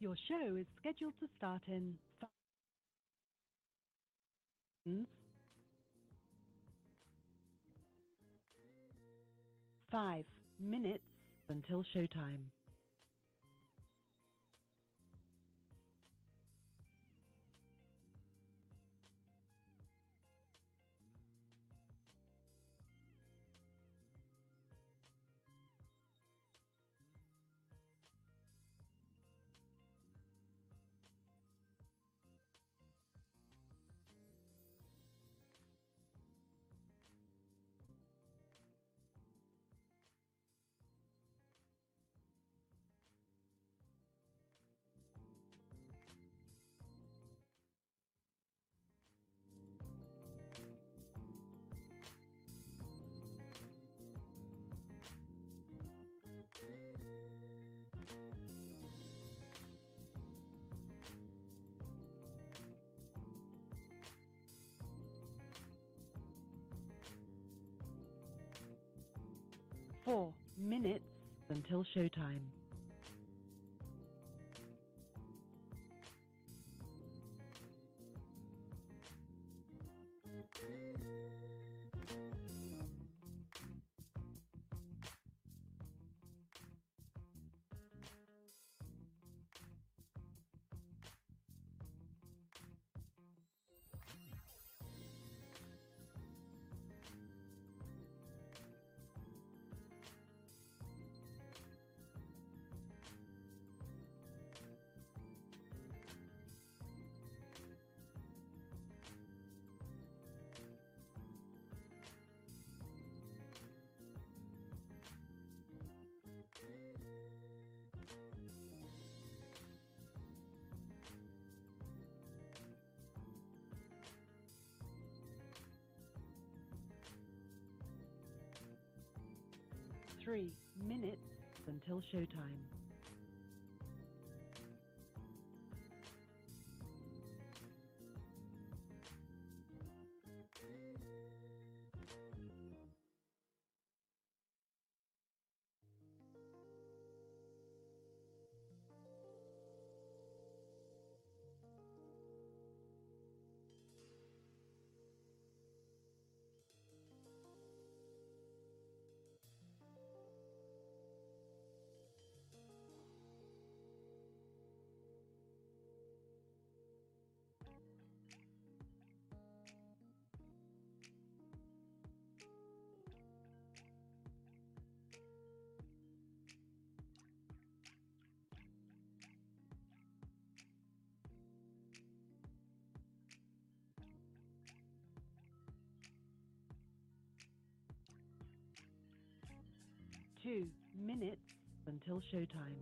Your show is scheduled to start in five minutes until showtime. Minutes until showtime. Showtime. Two minutes until showtime.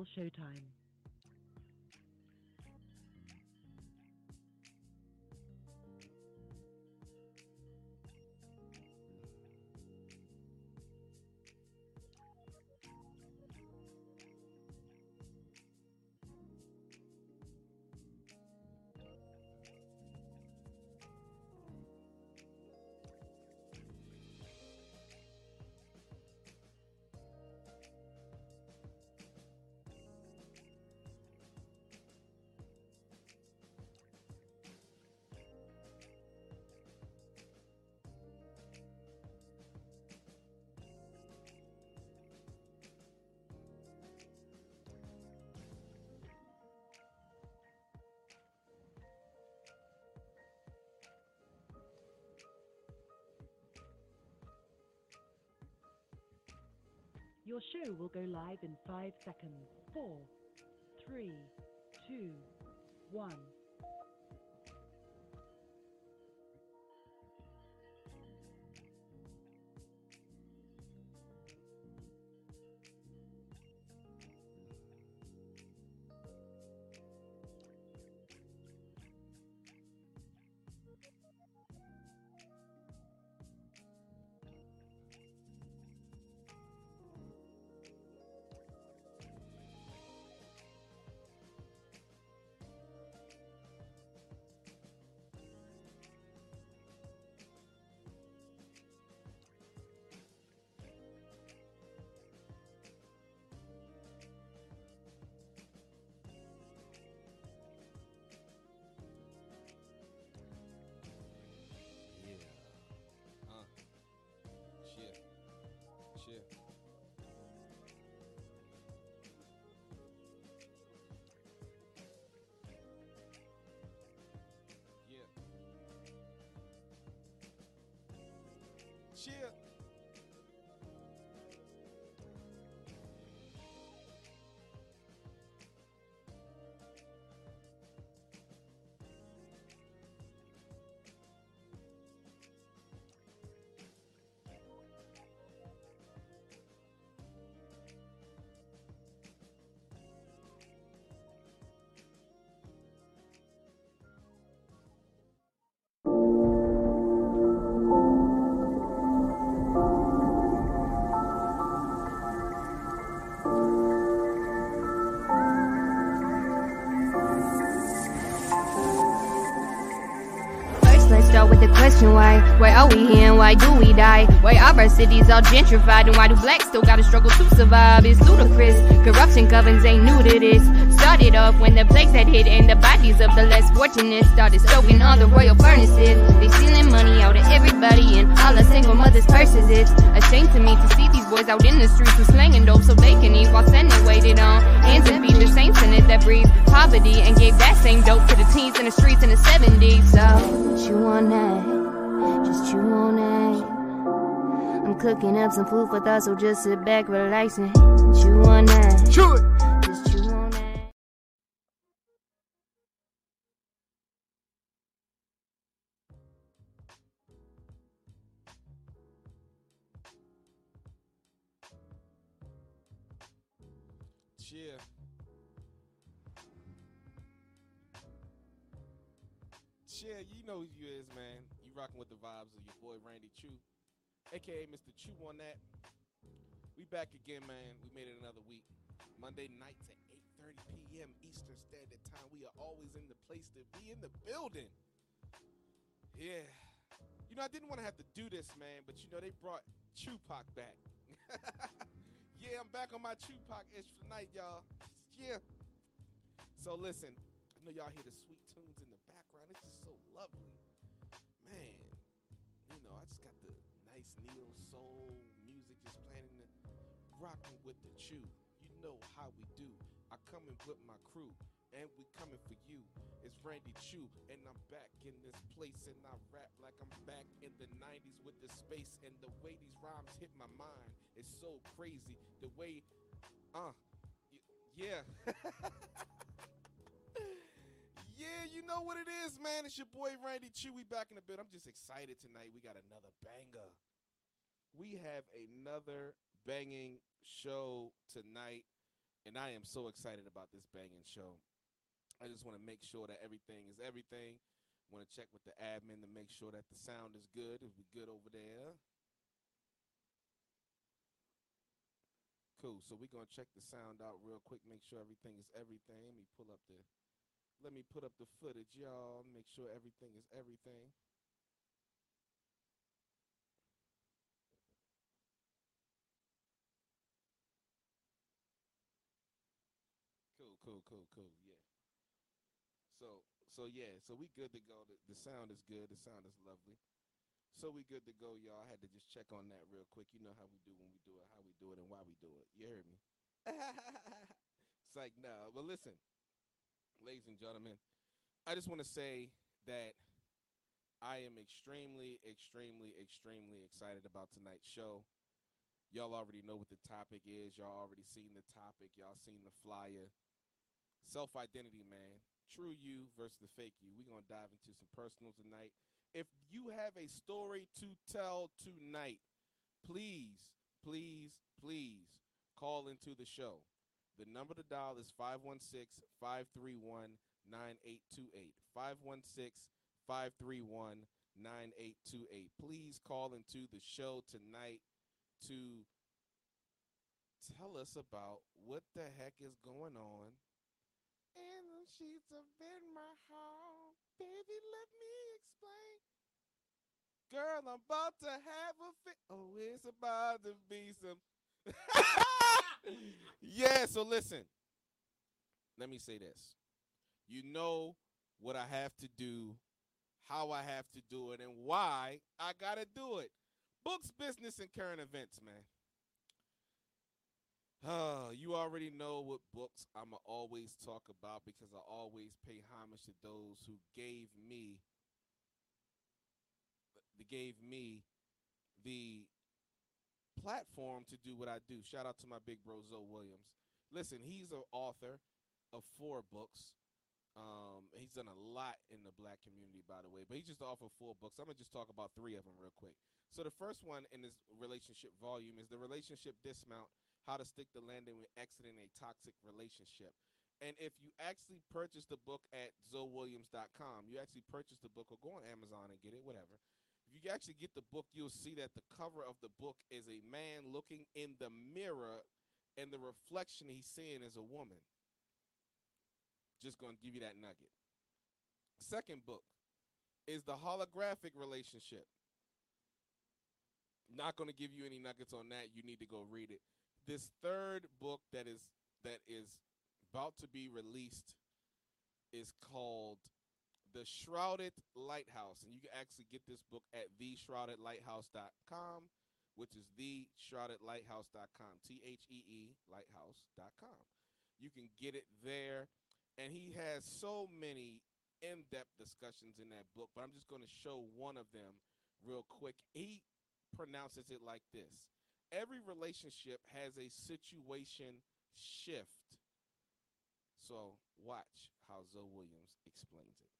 Until showtime. Your show will go live in five seconds. Four, three, two, one. Question why. Why are we here and why do we die? Why are our cities all gentrified and why do blacks still gotta struggle to survive? It's ludicrous. Corruption governs ain't new to this. Started off when the plagues had hit and the bodies of the less fortunate started soaking all the royal furnaces. They stealing money out of everybody and all the single mothers' purses. It's a shame to me to see these boys out in the streets with slanging dope so they can eat while Senate waited on and feet the saints in it that breathe poverty and gave that same dope to the teens in the streets in the 70s. So, chew on that. Cooking up some food for thought, so just sit back, relax, and chew on that. Chew it. Just chew on that. Cheer. Cheer, you know who you is, man. You rocking with the vibes of your boy Randy Choo, aka Mr. Chew on that. We back again, man. We made it another week. Monday nights at 8:30 p.m. Eastern Standard Time. We are always in the place to be in the building. Yeah. You know, I didn't want to have to do this, man, but you know, they brought Tupac back. yeah, I'm back on my Tupac ish tonight, y'all. Yeah. So listen, I know y'all hear the sweet tunes in the background. It's just so lovely. Man, you know, I just got the nice neo soul music just playing in the rocking with the chew. You know how we do. I come in with my crew, and we coming for you. It's Randy Choo, and I'm back in this place, and I rap like I'm back in the 90s with the space, and the way these rhymes hit my mind is so crazy. The way, uh, y- yeah. Yeah, you know what it is, man. It's your boy Randy Choo. We back in the bit. I'm just excited tonight. We got another banger. We have another banging show tonight, and I am so excited about this banging show. I just want to make sure that everything is everything. Want to check with the admin to make sure that the sound is good. Is we good over there? Cool. So we're gonna check the sound out real quick. Make sure everything is everything. Let me pull up the let me put up the footage, y'all. Make sure everything is everything. Cool, cool, cool. Yeah. So, so yeah, so we good to go. The, the sound is good. The sound is lovely. So we good to go, y'all. I had to just check on that real quick. You know how we do when we do it, how we do it, and why we do it. You heard me? it's like, no. But listen, ladies and gentlemen, I just want to say that I am extremely, extremely, extremely excited about tonight's show. Y'all already know what the topic is. Y'all already seen the topic. Y'all seen the flyer. Self identity, man. True you versus the fake you. We're going to dive into some personal tonight. If you have a story to tell tonight, please, please, please call into the show. The number to dial is 516 531 9828. 516 531 9828. Please call into the show tonight to tell us about what the heck is going on in the sheets of in my hall. Baby, let me explain. Girl, I'm about to have a fit. Oh, it's about to be some. yeah, so listen. Let me say this. You know what I have to do, how I have to do it, and why I got to do it. Books, business, and current events, man. Uh, you already know what books I'ma always talk about because I always pay homage to those who gave me the gave me the platform to do what I do. Shout out to my big bro Zoe Williams. Listen, he's an author of four books. Um, he's done a lot in the black community, by the way, but he just offered four books. I'm gonna just talk about three of them real quick. So the first one in this relationship volume is the relationship dismount: how to stick the landing when exiting a toxic relationship. And if you actually purchase the book at zoewilliams.com, you actually purchase the book or go on Amazon and get it, whatever. If you actually get the book, you'll see that the cover of the book is a man looking in the mirror, and the reflection he's seeing is a woman. Just going to give you that nugget. Second book is the holographic relationship. Not going to give you any nuggets on that. You need to go read it. This third book that is that is about to be released is called The Shrouded Lighthouse. And you can actually get this book at theshroudedlighthouse.com, which is theshroudedlighthouse.com. T H E E lighthouse.com. You can get it there. And he has so many in depth discussions in that book, but I'm just going to show one of them real quick. He pronounces it like this Every relationship has a situation shift. So watch how Zoe Williams explains it.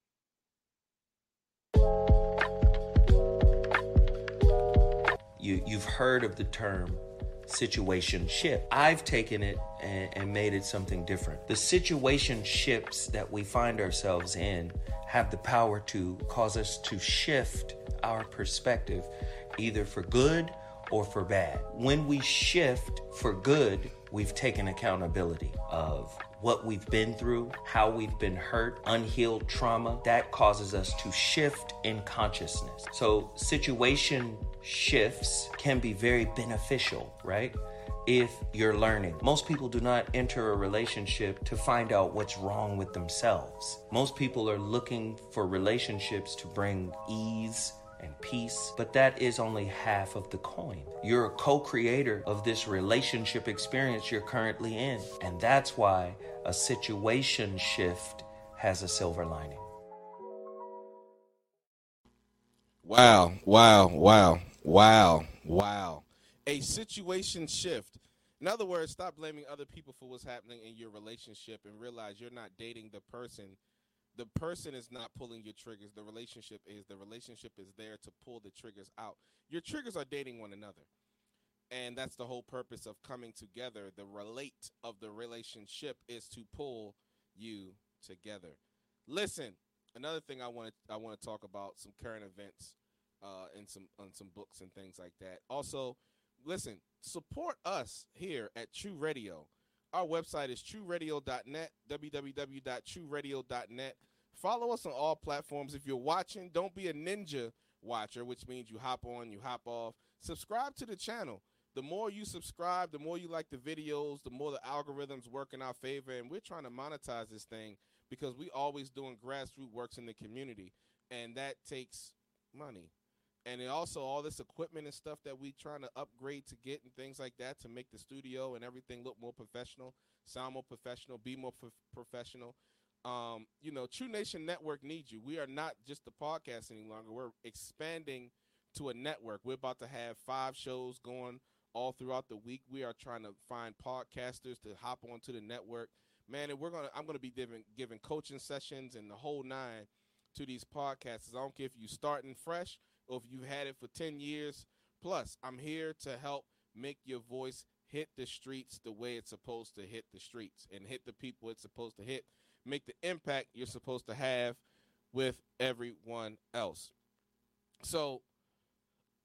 You, you've heard of the term situation shift. I've taken it and, and, made it something different. The situation shifts that we find ourselves in have the power to cause us to shift our perspective, either for good or for bad. When we shift for good, we've taken accountability of what we've been through, how we've been hurt, unhealed trauma. That causes us to shift in consciousness. So, situation shifts can be very beneficial, right? If you're learning, most people do not enter a relationship to find out what's wrong with themselves. Most people are looking for relationships to bring ease and peace, but that is only half of the coin. You're a co creator of this relationship experience you're currently in, and that's why a situation shift has a silver lining. Wow, wow, wow, wow, wow. A situation shift. In other words, stop blaming other people for what's happening in your relationship and realize you're not dating the person the person is not pulling your triggers. The relationship is. The relationship is there to pull the triggers out. Your triggers are dating one another. And that's the whole purpose of coming together. The relate of the relationship is to pull you together. Listen, another thing I want to I want to talk about some current events uh and some on some books and things like that. Also, listen, support us here at Choo Radio. Our website is chooradio.net, www.chooradio.net. Follow us on all platforms. If you're watching, don't be a ninja watcher, which means you hop on, you hop off. Subscribe to the channel. The more you subscribe, the more you like the videos, the more the algorithms work in our favor. And we're trying to monetize this thing because we always doing grassroots works in the community. And that takes money. And also all this equipment and stuff that we trying to upgrade to get and things like that to make the studio and everything look more professional, sound more professional, be more pro- professional um, you know, Choo Nation Network needs you. We are not just the podcast any longer. We're expanding to a network. We're about to have five shows going all throughout the week. We are trying to find podcasters to hop onto the network, man. And we're gonna I'm gonna be giving giving coaching sessions and the whole nine to these podcasters. I don't care if you're starting fresh or if you've had it for ten years plus. I'm here to help make your voice hit the streets the way it's supposed to hit the streets and hit the people it's supposed to hit. Make the impact you're supposed to have with everyone else. So,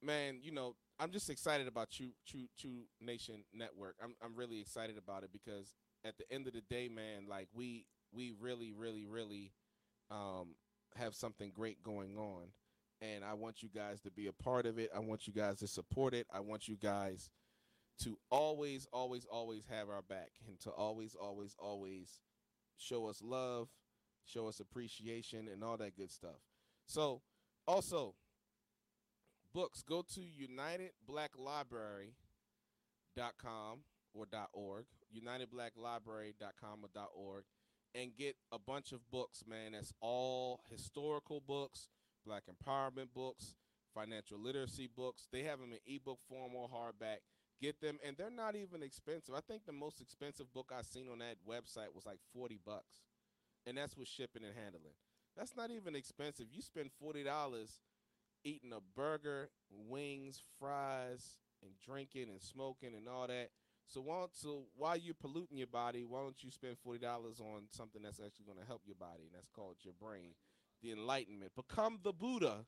man, you know, I'm just excited about Choo Choo Choo Nation Network. I'm I'm really excited about it because at the end of the day, man, like we we really really really um, have something great going on, and I want you guys to be a part of it. I want you guys to support it. I want you guys to always always always have our back and to always always always show us love, show us appreciation, and all that good stuff. So, also books, go to unitedblacklibrary.com or .org, unitedblacklibrary.com or .org, and get a bunch of books, man. That's all historical books, black empowerment books, financial literacy books. They have them in ebook form or hardback. Get them, and they're not even expensive. I think the most expensive book I've seen on that website was like 40 bucks, and that's with shipping and handling. That's not even expensive. You spend $40 eating a burger, wings, fries, and drinking and smoking and all that. So why so while you're polluting your body, why don't you spend forty dollars on something that's actually going to help your body, and that's called your brain, the enlightenment. Become the Buddha,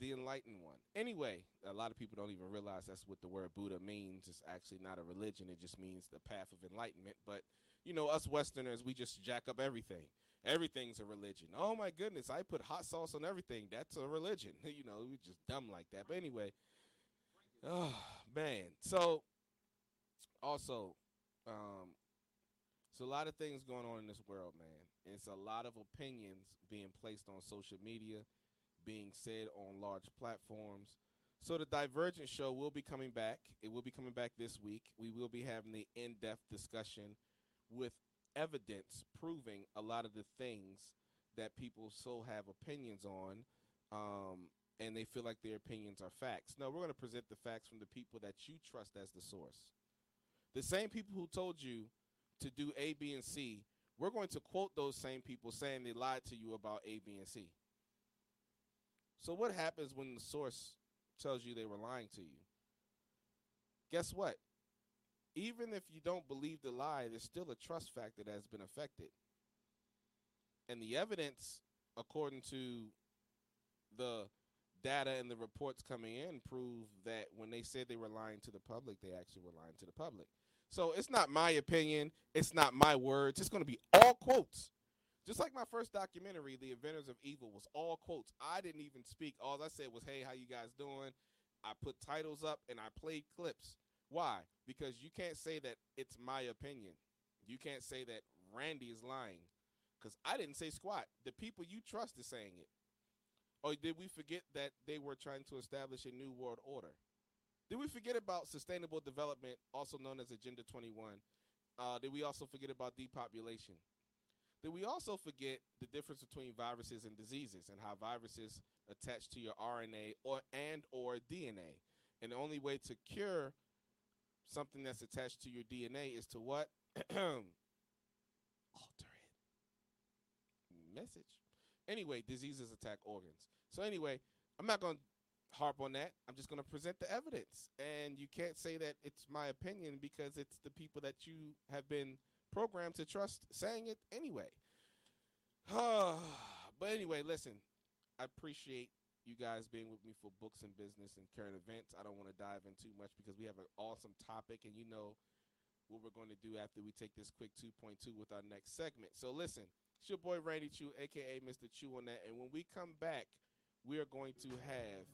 the enlightened one. Anyway, a lot of people don't even realize that's what the word Buddha means. It's actually not a religion; it just means the path of enlightenment. But you know, us Westerners, we just jack up everything. Everything's a religion. Oh my goodness, I put hot sauce on everything. That's a religion. you know, we just dumb like that. But anyway, oh man. So also, um, so a lot of things going on in this world, man. It's a lot of opinions being placed on social media, being said on large platforms. So the Divergent Show will be coming back. It will be coming back this week. We will be having the in-depth discussion with evidence proving a lot of the things that people so have opinions on, um, and they feel like their opinions are facts. No, we're going to present the facts from the people that you trust as the source. The same people who told you to do A, B, and C, we're going to quote those same people saying they lied to you about A, B, and C. So, what happens when the source tells you they were lying to you? Guess what? even if you don't believe the lie, there's still a trust factor that has been affected. And the evidence, according to the data and the reports coming in, prove that when they said they were lying to the public, they actually were lying to the public. So it's not my opinion, it's not my words, it's going to be all quotes. Just like my first documentary, The Inventors of Evil, was all quotes. I didn't even speak. All I said was, "Hey, how you guys doing?" I put titles up and I played clips. Why? Because you can't say that it's my opinion. You can't say that Randy is lying. Because I didn't say squat. The people you trust is saying it. Or did we forget that they were trying to establish a new world order? Did we forget about sustainable development, also known as Agenda 21? Uh, did we also forget about depopulation? Did we also forget the difference between viruses and diseases and how viruses attach to your RNA or and or DNA? And the only way to cure something that's attached to your DNA is to what? Alter it. Message. Anyway, diseases attack organs. So anyway, I'm not going to harp on that. I'm just going to present the evidence. And you can't say that it's my opinion because it's the people that you have been programmed to trust saying it anyway. but anyway, listen, I appreciate you guys being with me for books and business and current events. I don't want to dive in too much because we have an awesome topic, and you know what we're going to do after we take this quick 2.2 with our next segment. So listen, it's your boy Randy Choo, aka Mr. Chew on that, and when we come back, we are going to have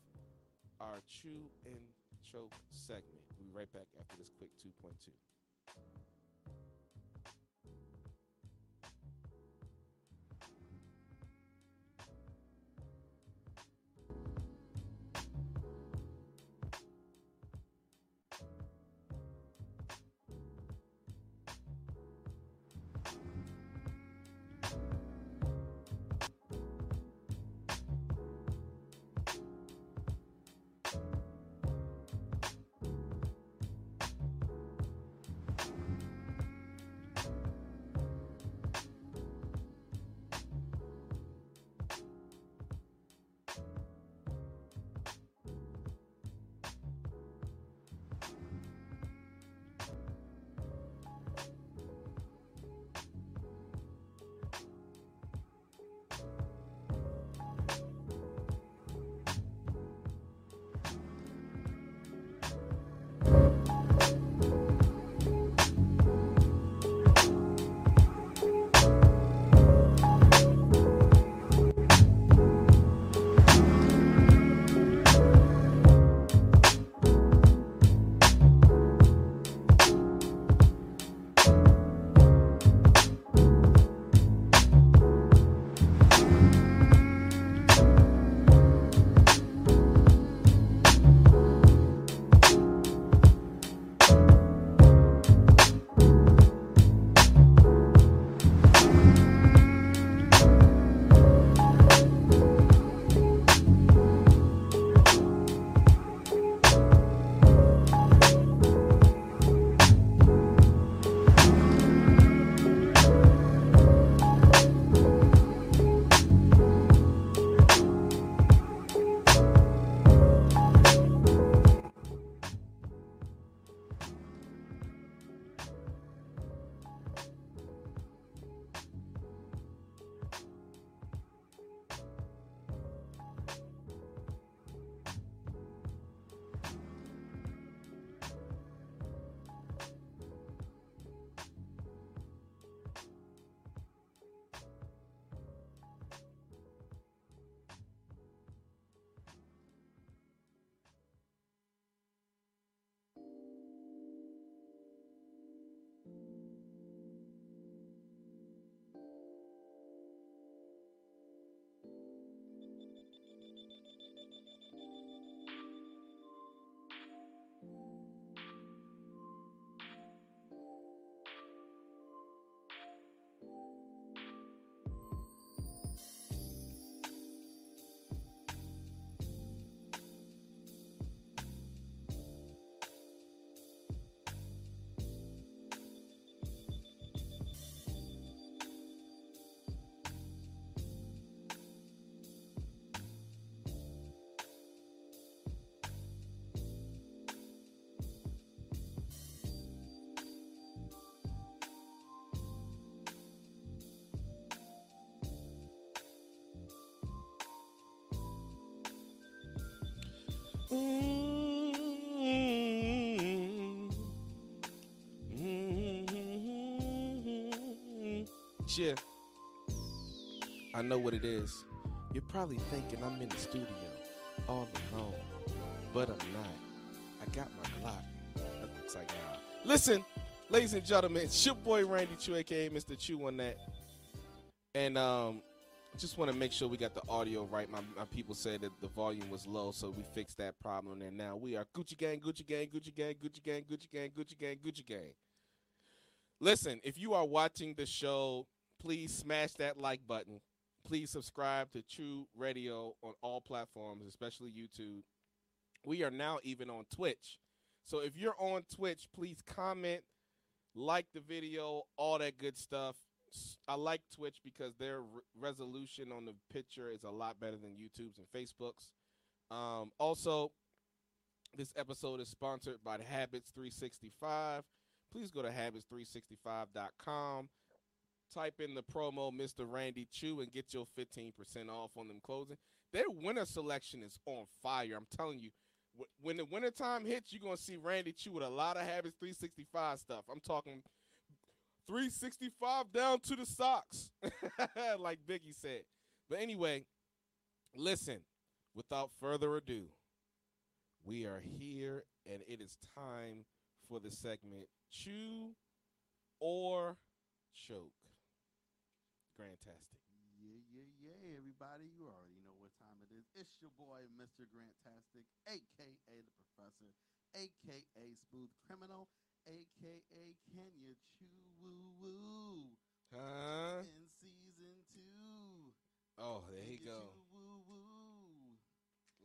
our Chew and Choke segment. We'll be right back after this quick 2.2. you. I know what it is. You're probably thinking I'm in the studio all alone, but I'm not. I got my Glock. It's like, nah. Listen, ladies and gentlemen, it's your boy Randy Choo, aka Mr. Chew on that. And um, just want to make sure we got the audio right. My, my people said that the volume was low, so we fixed that problem. And now we are Gucci Gang, Gucci Gang, Gucci Gang, Gucci Gang, Gucci Gang, Gucci Gang, Gucci Gang. Listen, if you are watching the show, please smash that like button. Please subscribe to Choo Radio on all platforms, especially YouTube. We are now even on Twitch. So if you're on Twitch, please comment, like the video, all that good stuff. I like Twitch because their re- resolution on the picture is a lot better than YouTube's and Facebook's. Um, also, this episode is sponsored by Habits 365. Please go to habits365.com. Type in the promo Mr. Randy Choo and get your 15% off on them clothing. Their winter selection is on fire. I'm telling you, when the wintertime hits, you're going to see Randy Choo with a lot of Habits 365 stuff. I'm talking 365 down to the socks, like Biggie said. But anyway, listen, without further ado, we are here and it is time for the segment Chew or Choke. Grantastic. Yeah, yeah, yeah, everybody. You already know what time it is. It's your boy, Mr. Grantastic, aka the Professor, aka Smooth Criminal, aka You Chew Woo Woo? Huh? In season two. Oh, there Can you go. Woo Woo?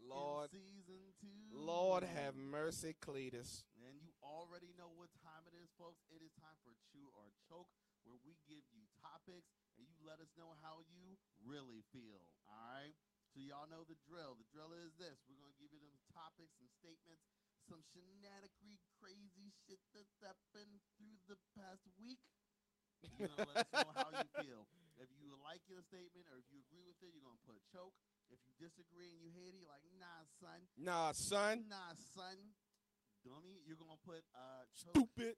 Lord, In season two. Lord have mercy, Cletus. And you already know what time it is, folks. It is time for Chew or Choke, where we give you topics and you let us know how you really feel. All right? So, y'all know the drill. The drill is this we're going to give you them topics and statements, some shenanigans, crazy shit that's happened through the past week. You're going to let us know how you feel. If you like your statement or if you agree with it, you're going to put a choke. If you disagree and you hate it, you're like, nah, son. Nah, son. Nah, son. Dummy, you're gonna put uh choke, Stupid.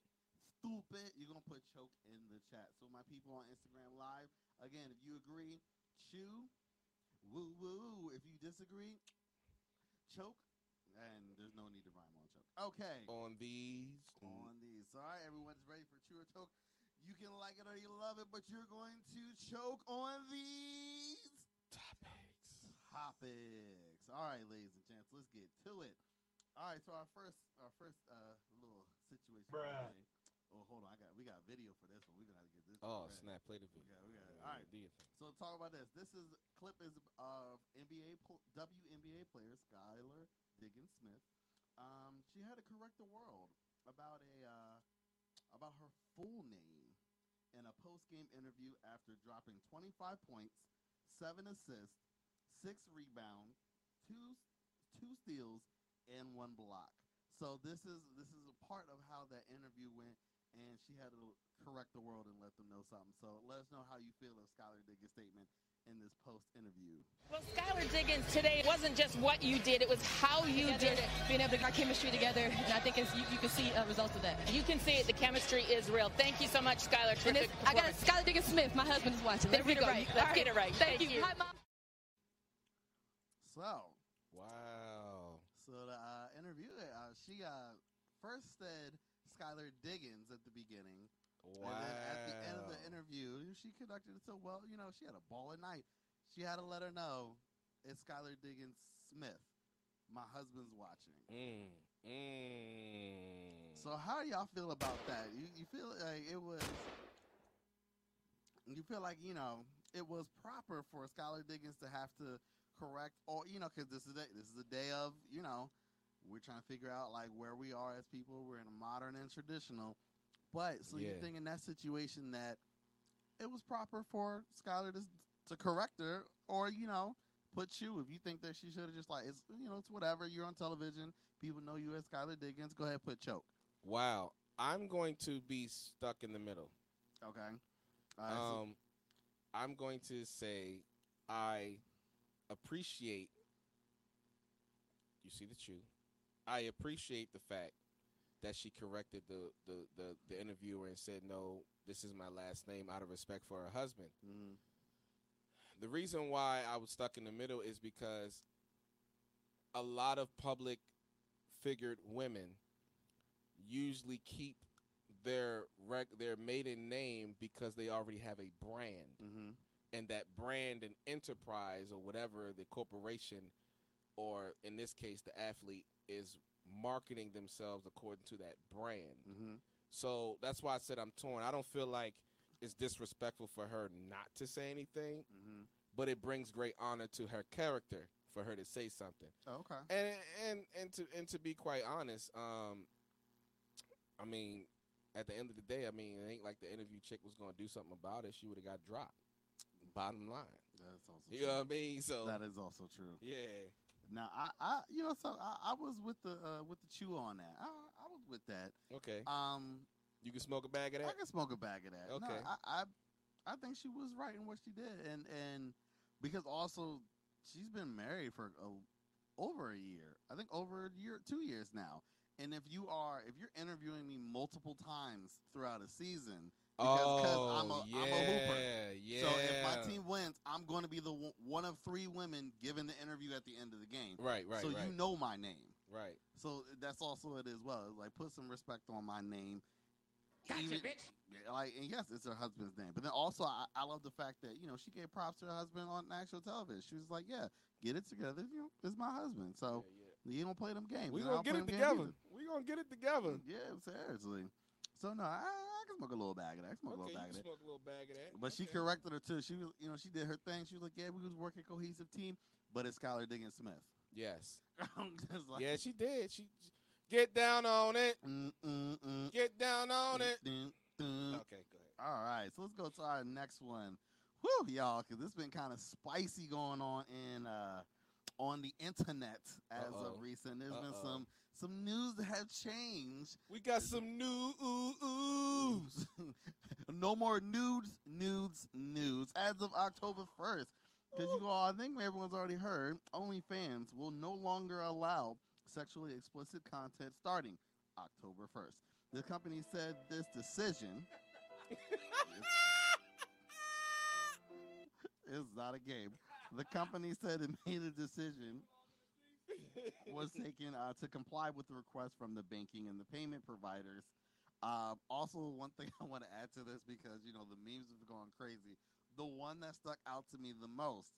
Stupid. You're gonna put choke in the chat. So my people on Instagram Live, again, if you agree, chew, woo woo. If you disagree, choke, and there's no need to rhyme on choke. Okay. On these. On these. All right, everyone's ready for chew or choke. You can like it or you love it, but you're going to choke on these topics. topics. All right, ladies and gents, let's get to it. All right, so our first, our first uh, little situation. of the Bruh. Oh, hold on, I got we got video for this one. We're gonna have to get this. Oh, snap. Play the We video. got, we got. Yeah, All right, so talk about this. This is clip is of NBA WNBA player Skylar Diggins Smith. Um, she had to correct the world about a uh, about her full name in a post game interview after dropping 25 points, seven assists, six rebounds, two two steals, and one block. So this is this is a part of how that interview went, and she had to correct the world and let them know something. So let us know how you feel of Skylar Diggins' statement in this post interview. Well, Skylar Diggins today wasn't just what you did, it was how you did it. being able to get our chemistry together, and I think it's, you, you can see uh, results of that. You can see it, the chemistry is real. Thank you so much, Skylar. Terrific I got. Skylar Diggins Smith. My husband is watching. There Let's we get it go. right. Let's All get it right. Thank, Thank you. you. Hi, mom. So Wow. so the uh, interview, uh, she uh, first said Skylar Diggins at the beginning. Wow. And then at the end of the interview, she conducted it so well. You know, she had a ball at night. She had to let her know it's Skylar Diggins Smith. My husband's watching. Mm. Mm. So how do y'all feel about that? You you feel like it was you feel like, you know, it was proper for Skylar Diggins to have to correct or you know, because this is a, this is a day of, you know, we're trying to figure out like where we are as people. We're in a modern and traditional. But so you think in that situation that it was proper for Skylar to to correct her or, you know, put you if you think that she should have just like it's you know, it's whatever, you're on television, people know you as Skylar Diggins, go ahead put choke. Wow. I'm going to be stuck in the middle. Okay. Right, so- Um, I'm going to say I appreciate. You see the chew. I appreciate the fact that she corrected the, the, the, the interviewer and said, no, this is my last name out of respect for her husband. Mm. The reason why I was stuck in the middle is because a lot of public figured women usually keep their rec- their maiden name because they already have a brand Mm-hmm. and that brand and enterprise or whatever the corporation or in this case the athlete is marketing themselves according to that brand. Mm-hmm. So that's why I said I'm torn. I don't feel like it's disrespectful for her not to say anything, Mm-hmm. but it brings great honor to her character for her to say something. Oh, okay. And and and to and to be quite honest, um, I mean, at the end of the day, I mean, it ain't like the interview chick was gonna do something about it. She would have got dropped. Bottom line, That's also you true. know what I mean? So That is also true. yeah, Now, I, I, you know, so I, I was with the uh, with the chew on that. I, I was with that. okay. Um, You can smoke a bag of that. I can smoke a bag of that. No, Okay. I, I, I think she was right in what she did, and and because also she's been married for a, over a year. I think over a year, two years now. And if you are, if you're interviewing me multiple times throughout a season, because 'cause oh, I'm a, oh yeah, I'm a hooper. yeah. So if my team wins, I'm going to be the one- one of three women given the interview at the end of the game. right, right, so right, you know my name. right. So that's also it as well. Like put some respect on my name. Gotcha, Even- bitch. Like and yes, it's her husband's name. But then also I, I love the fact that, you know, she gave props to her husband on actual television. She was like, Yeah, get it together. You know, it's my husband. So Yeah, you don't play them games. We and I gonna don't get it together. either. We gonna get it together. Yeah, seriously. So no, I, I can smoke a little bag of that. I can smoke a Okay, little you bag of that. smoke a little bag of that. But she corrected her too. She was, you know, she did her thing. She was like, "Yeah, we was working cohesive team, but it's Skylar Diggins Smith." Yes. Like, Yeah, she did. She get down on it. mm, mm, mm, Get down on it. Okay, go ahead. All right, so let's go to our next one. Whew, y'all, because this has been kind of spicy going on in uh on the internet as Uh-oh. of recent. There's been Uh-oh. some some news that have changed. We got some new ooh oohs. no more nudes, nudes, nudes as of October 1st. Because you all, I think everyone's already heard, OnlyFans will no longer allow sexually explicit content starting October 1st. The company said this decision is not a game. The company said it made a decision was taken uh, to comply with the request from the banking and the payment providers. Um, also, one thing I want to add to this because you know the memes have gone crazy. The one that stuck out to me the most,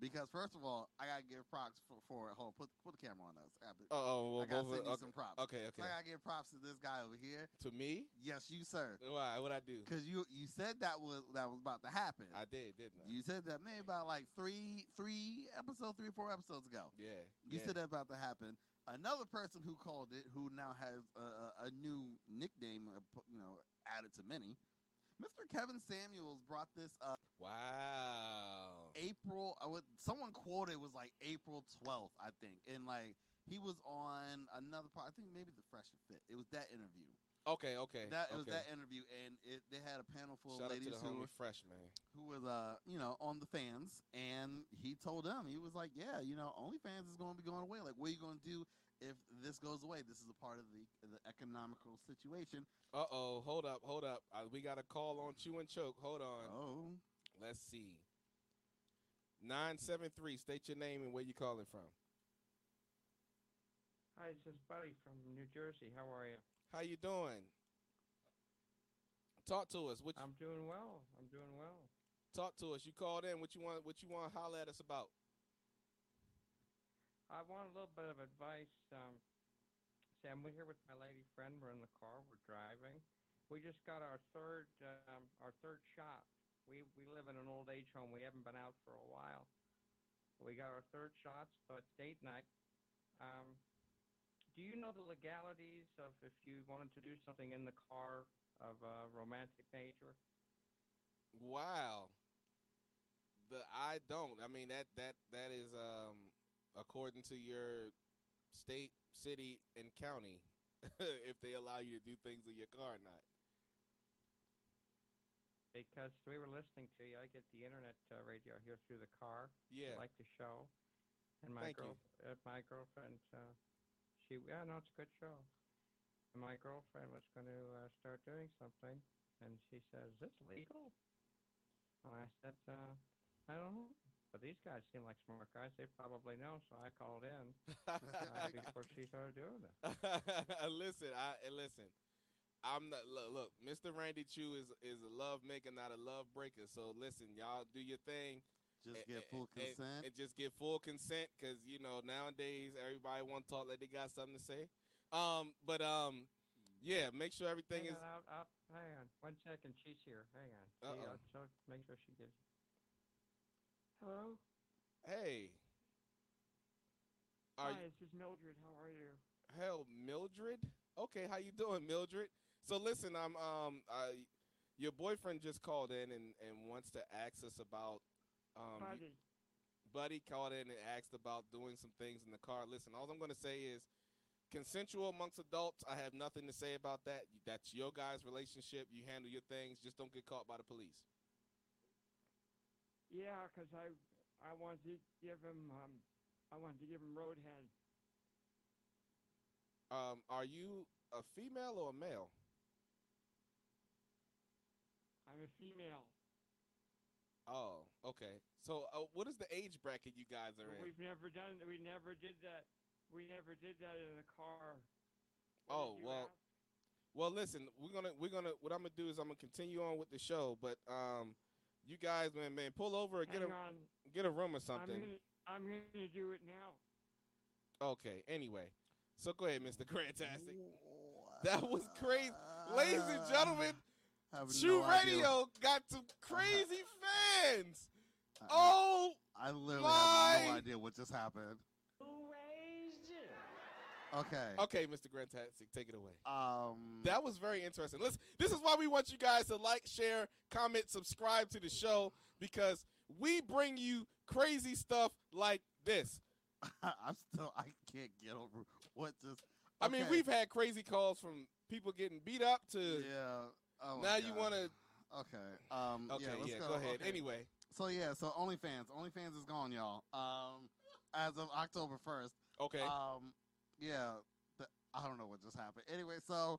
because first of all, I gotta give props for, for hold on, put put the camera on us. I have to- Oh, I gotta both send you some props. okay, okay. I gotta give props to this guy over here. To me? Yes, you sir, Why? What I do? because you you said that was that was about to happen. I did, didn't I? You said that maybe about like three three episodes, three or four episodes ago. yeah. You yeah. said that about to happen. Another person who called it, who now has a, a, a new nickname, uh, you know, added to many. Mr. Kevin Samuels brought this up Wow. April. I would someone quoted was like April twelfth, I think, and like he was on another part. I think maybe the Fresh and Fit. It was that interview. Okay, okay. That it was that interview, and it, they had a panel full Shout of ladies who homie Fresh man. who was uh you know on the fans and he told them he was like yeah you know OnlyFans is going to be going away like what are you going to do if this goes away this is a part of the the economical situation Uh oh, hold up, hold up. Uh, we got a call on Choo and Choke. Hold on. oh Let's see. 973, state your name and where you calling from. Hi, this is Buddy from New Jersey. How are you? How you doing? Talk to us. What you, I'm doing well. I'm doing well. talk to us. You called in. What you want? What you want to holler at us about? I want a little bit of advice. Um, Sam, we're here with my lady friend. We're in the car. We're driving. We just got our third um, our third shot. We we live in an old age home. We haven't been out for a while. We got our third shots, so it's date night. Um, do you know the legalities of if you wanted to do something in the car of a romantic nature? Wow. The I don't. I mean that that that is um according to your state, city, and county if they allow you to do things in your car or not. because we were listening to you. I get the internet uh, radio here through the car. Yeah. I like the show, and my Thank girl, uh, my girlfriend, uh, she, yeah, no, it's a good show. and my girlfriend was going to uh, start doing something, and she says, "Is this legal?" And I said, uh, "I don't know." But these guys seem like smart guys. They probably know, so I called in uh, before she started doing it. listen, I listen. I'm not look, look. Mr. Randy Choo is is a love maker, not a love breaker. So listen, y'all do your thing. Just and- get full and- consent. and just get full consent because you know nowadays everybody want to talk like they got something to say. Um, but um, yeah, make sure everything hang is. on, I'll, I'll, hang on, one second. She's here. Hang on. Uh-oh. uh, so make sure she gives. Hello. Hey, are Hi, you, this is Mildred. How are you? hell Mildred? Okay, how you doing, Mildred? So listen, I'm um, I, your boyfriend just called in and and wants to ask us about um. Buddy. Buddy called in and asked about doing some things in the car. Listen, all I'm going to say is consensual amongst adults. I have nothing to say about that. That's your guys' relationship. You handle your things. Just don't get caught by the police. Yeah, 'cause I I wanted to give him um I wanted to give him roadhead. Um, are you a female or a male? I'm a female. Oh, okay. So, uh, what is the age bracket you guys are in? we've never done. We never did that. We never did that in a car. What Oh, well, ask? Well, listen, we're gonna we're gonna what I'm gonna do is I'm gonna continue on with the show, but um, you guys, man, man, pull over and get Hang a on. get a room or something. I'm something. gonna, I'm gonna do it now. Okay. Anyway, so go ahead, Mr. Grantastic. That was crazy, ladies and gentlemen. Have Choo no idea. Radio got some crazy fans. I- Oh, I literally my- have no idea what just happened. Okay. okay, Mr. Grantastic, take it away. Um. That was very interesting. Listen, this is why we want you guys to like, share, comment, subscribe to the show because we bring you crazy stuff like this. I'm still. I can't get over what just. I mean, we've had crazy calls from people getting beat up to Yeah. Oh now you want to. Okay. Um. Okay, yeah. yeah, Let's go, ahead. Okay. Anyway, So yeah. So OnlyFans. OnlyFans is gone, y'all. Um. As of October first. okay. Um, yeah, the, I don't know what just happened. Anyway, so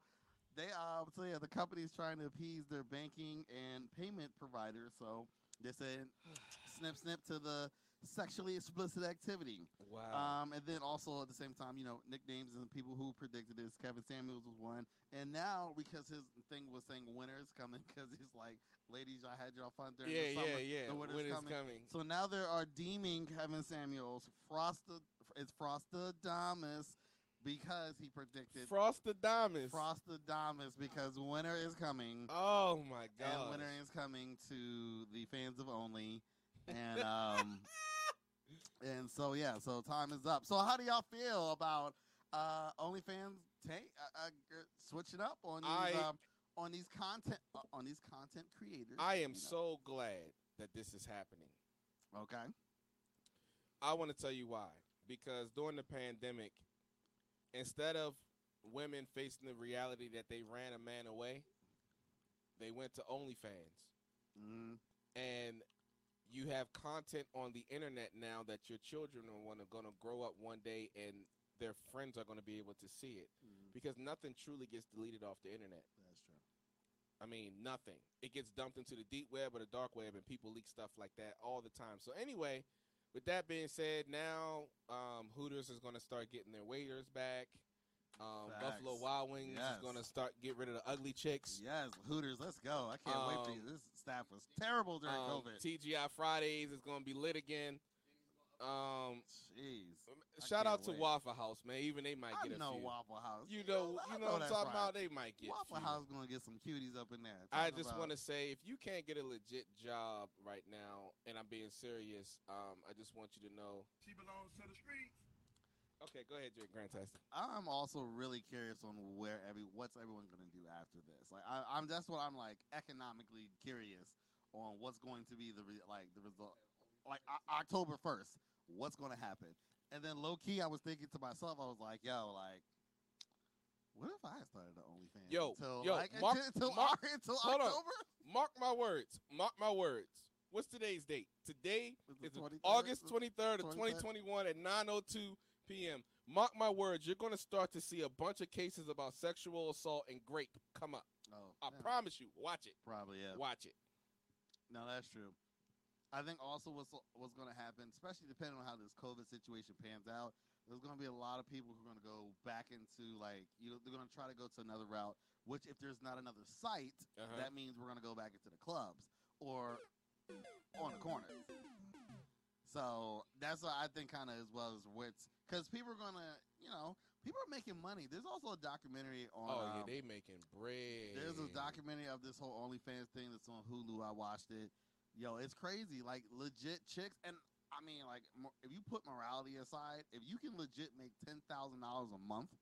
they um, so yeah, the company's trying to appease their banking and payment providers. So they said, snip, snip to the sexually explicit activity. wow. Um, and then also at the same time, you know, nicknames and people who predicted this. Kevin Samuels was one, and now because his thing was saying winter is coming, because he's like, ladies, I had y'all fun during yeah, the summer. yeah, yeah. The winter's When coming. coming. So now they are deeming Kevin Samuels Frosta. It's Frostadamus because he predicted Frostadamus. Frostadamus because winter is coming. oh my god! And winter is coming to the fans of only, and um, and so yeah, so time is up. So how do y'all feel about uh OnlyFans take uh, uh, switching up on these I- um, on these content uh, on these content creators? I am you know? so glad that this is happening. okay. I want to tell you why. Because during the pandemic, instead of women facing the reality that they ran a man away, they went to OnlyFans. Mm, And you have content on the internet now that your children are wanna, gonna grow up one day and their friends are going to be able to see it. mm, Because nothing truly gets deleted off the internet. that's true. I mean, nothing. It gets dumped into the deep web or the dark web, and people leak stuff like that all the time. So anyway, with that being said, now um, Hooters is going to start getting their waiters back. Um, Buffalo. Wild Wings Yes. is going to start get rid of the ugly chicks. Yes, Hooters, let's go. I can't wait for you. Um, This staff was terrible during Um, COVID. TGI Fridays is going to be lit again. Um, Jeez. Shout out to wait. Waffle House, man. Even they might I get a know few. Waffle House. You know, I you know what I'm talking right. about. They might get. Waffle few. House gonna get some cuties up in there. I just about- want to say, if you can't get a legit job right now, and I'm being serious, um, I just want you to know. She belongs to the streets. Okay, go ahead, Jake Grantastic. I'm also really curious on where every what's everyone gonna do after this. Like I, I'm that's what I'm like economically curious on what's going to be the re, like the result. Like October first, what's going to happen? And then low key, I was thinking to myself, I was like, yo, like. What if I started the OnlyFans? Yo, until, yo, like, Mark- until, Mark- until hold on. Mark my words. Mark my words. What's today's date? Today is 23rd, August 23rd of 2021 at 9:02 p.m. Mark my words, you're going to start to see a bunch of cases about sexual assault and grape come up. Oh, I yeah, promise you. Watch it. Probably yeah. Watch it. No, that's true. I think also what's what's going to happen, especially depending on how this COVID situation pans out, there's going to be a lot of people who are going to go back into like you know they're going to try to go to another route. Which, if there's not another site, Uh-huh. that means we're going to go back into the clubs or on the corner. So that's what I think, kind of as well as what's because people are going to, you know, people are making money. There's also a documentary on. Oh yeah, um, they making bread. there's a documentary of this whole OnlyFans thing that's on Hulu. I watched it. Yo, it's crazy. Like legit chicks, and I mean, like, if you put morality aside, if you can legit make ten thousand dollars a month,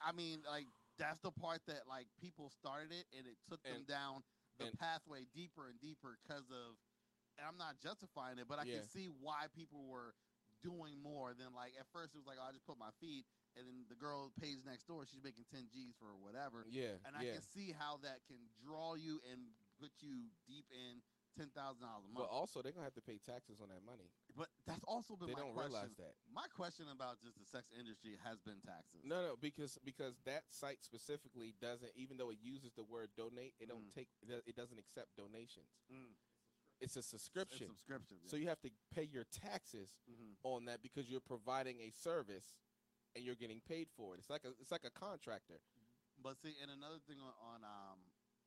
I mean, like, that's the part that like people started it, and it took them down the and- pathway deeper and deeper because of. And I'm not justifying it, but I Yeah. can see why people were doing more than like at first it was like oh, I just put my feet, and then the girl pays next door, she's making ten G's for whatever Yeah, and I yeah. can see how that can draw you and put you deep in ten thousand dollars a month. But also, they're gonna have to pay taxes on that money. But that's also been They my don't question. realize that. My question about just the sex industry has been taxes. No, no, because because that site specifically doesn't, even though it uses the word donate, it don't Mm. take, it doesn't accept donations. Mm. It's a It's subscription. subscription. So you have to pay your taxes hmm on that because you're providing a service and you're getting paid for it. It's like a it's like a contractor. But see, and another thing on, on um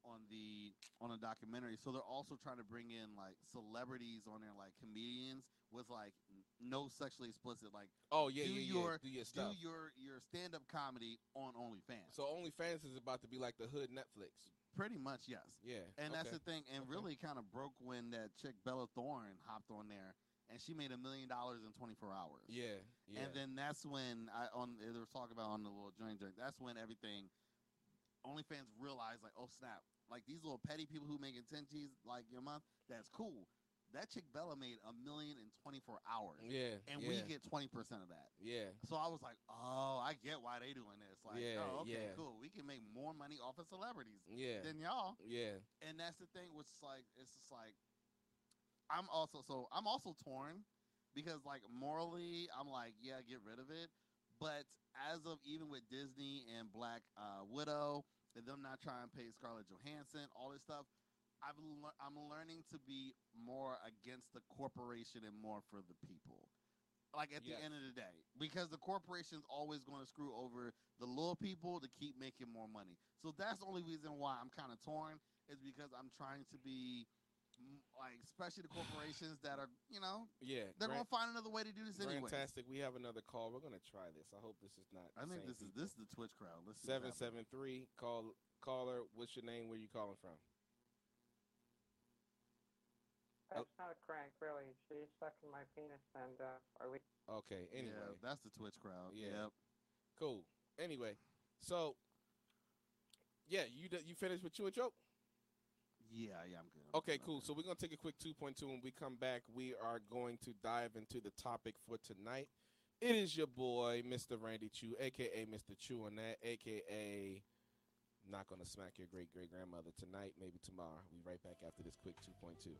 on the on a documentary, so they're also trying to bring in like celebrities on there, like comedians with like no sexually explicit, like Oh yeah, Do yeah, your- yeah. Do your do your your stand up comedy on OnlyFans. so OnlyFans is about to be like the hood Netflix. pretty much yes. Yeah, And that's the thing, and Okay. really kind of broke when that chick Bella Thorne hopped on there, and she made a million dollars in 24 hours. yeah, yeah. And then that's when I on they were talking about on the little joint drink. That's when everything OnlyFans realized like, oh snap, like these little petty people who making 10 G's like your month, that's cool. That chick Bella made a million in 24 hours, yeah, and yeah, we get 20 percent of that. yeah, So I was like, oh, I get why they doing this. Like, Yeah, oh, okay, yeah. cool. We can make more money off of celebrities yeah, than y'all yeah. and that's the thing which is like it's just like i'm also so i'm also torn because like morally i'm like yeah get rid of it but as of even with disney and black uh, widow and them not trying to pay scarlett johansson all this stuff I've lear- i'm learning to be more against the corporation and more for the people. Like at the end of the day because the corporation's always going to screw over the little people to keep making more money. So that's the only reason why i'm kind of torn is because i'm trying to be like especially the corporations that are you know Yeah, they're Grant- going to find another way to do this anyway Fantastic. We have another call. We're gonna try this. I hope this is not. i think this same is this is the twitch crowd let's see Seven what seven happens. three. Call caller. What's your name? Where you calling from? That's not a crank, really. She's sucking my penis, and uh, are we? Okay. Anyway. yeah that's the twitch crowd Yeah. yep Cool. Anyway, so yeah, you d- you finished with you and Joe. Yeah, yeah, I'm good. I'm okay, good, cool. So we're gonna take a quick 2.2. When we come back, we are going to dive into the topic for tonight. It is your boy, Mr. Randy Choo, aka Mr. Choo on that, aka not gonna smack your great great grandmother tonight, maybe tomorrow. We right back after this quick 2.2.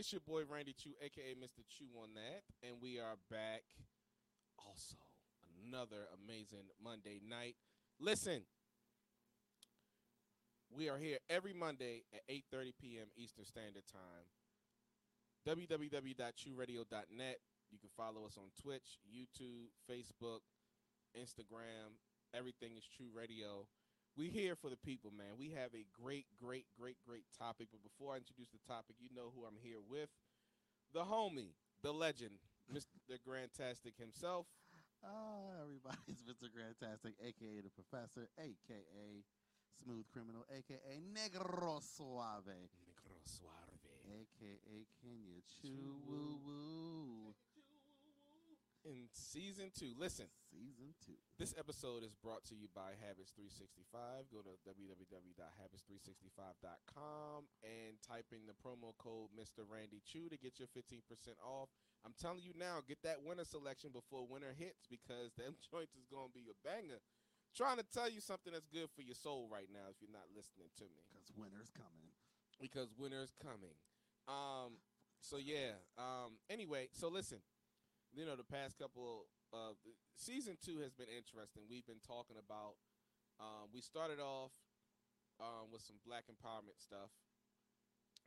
It's your boy Randy Choo, aka Mr. Choo on that, and we are back. Also, another amazing Monday night. Listen, we are here every Monday at 8:30 p.m. Eastern Standard Time. www.chooradio.net. You can follow us on Twitch, YouTube, Facebook, Instagram. Everything is Choo Radio. We here for the people, man. We have a great, great, great, great topic. But before I introduce the topic, you know who I'm here with. The homie, the legend, Mr. Grantastic himself. Oh, everybody, it's Mr. Grantastic, aka the Professor, aka Smooth Criminal, aka Negro Suave, Negro Suave. aka Kenya Chew Woo Woo. In season two, listen, Season two. this episode is brought to you by Habits 365. Go to www.habits365.com and type in the promo code Mr. Randy Choo to get your 15% off. I'm telling you now, get that winter selection before winter hits because them joints is going to be a banger. Trying to tell you something that's good for your soul right now if you're not listening to me Because winter's coming. because winter's coming. Um, so yeah. Um, anyway, so listen, you know, the past couple of season two has been interesting. We've been talking about. Um, we started off um, with some black empowerment stuff.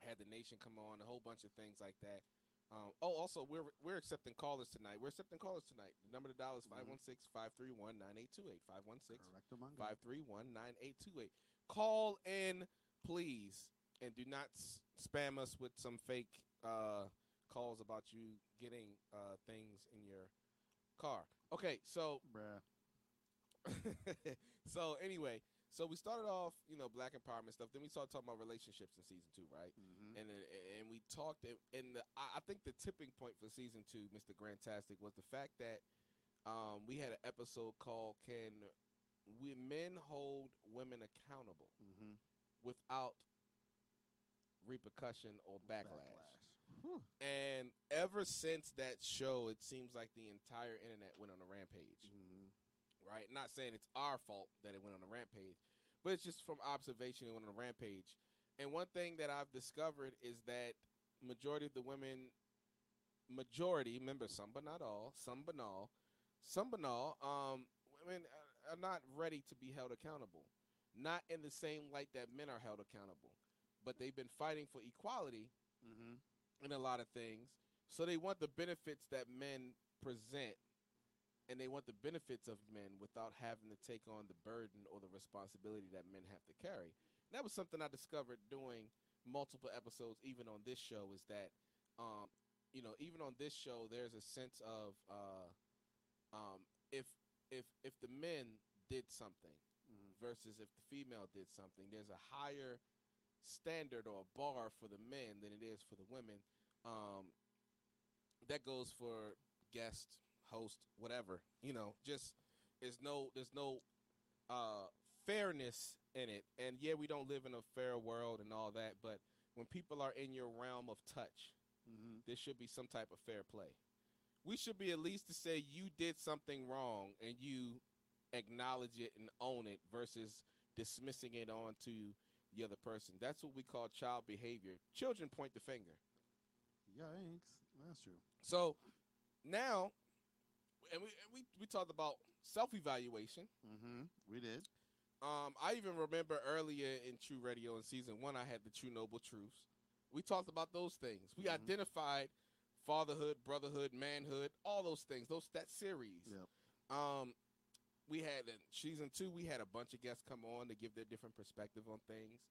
Had the nation come on, a whole bunch of things like that. Um, oh, also we're we're accepting callers tonight. We're accepting callers tonight. The number to dial is Mhm. 516-531-9828. 516 Correct among Five three one nine eight two eight. Call in, please, and do not s- spam us with some fake uh, calls about you getting uh, things in your car. Okay, so Bruh. so anyway, so we started off, you know, black empowerment stuff. Then we started talking about relationships in season two, right? Mm-hmm. and and we talked and- the, I think the tipping point for season two, Mr. Grantastic, was the fact that um, we had an episode called "Can We Men Hold Women Accountable Mm-hmm. Without Repercussion or Backlash?" And ever since that show, it seems like the entire internet went on a rampage Mhm. right? Not saying it's our fault that it went on a rampage, but it's just from observation it went on a rampage. And one thing that I've discovered is that majority of the women, majority, remember some but not all, some but all, some but all, um, women are- are not ready to be held accountable. Not in the same light that men are held accountable, but they've been fighting for equality Mm-hmm. In a lot of things. So they want the benefits that men present and they want the benefits of men without having to take on the burden or the responsibility that men have to carry. And that was something I discovered doing multiple episodes, even on this show, is that, um, you know, even on this show, there's a sense of uh, um, if if if the men did something Mhm. versus if the female did something, there's a higher standard or bar for the men than it is for the women. Um, that goes for guest, host, whatever. You know, just there's no there's no uh, fairness in it. And yeah, we don't live in a fair world and all that, but when people are in your realm of touch, Mm-hmm. there should be some type of fair play. We should be at least to say you did something wrong and you acknowledge it and own it versus dismissing it onto the other person. That's what we call child behavior. Children point the finger. Yikes. That's true. So now, and we we we talked about self evaluation. Mm-hmm. We did. Um, I even remember earlier in Choo Radio in season one, I had the Choo Noble Truths. We talked about those things. We Mhm. identified fatherhood, brotherhood, manhood, all those things. Those that series. Yep. Um, we had in season two, we had a bunch of guests come on to give their different perspective on things.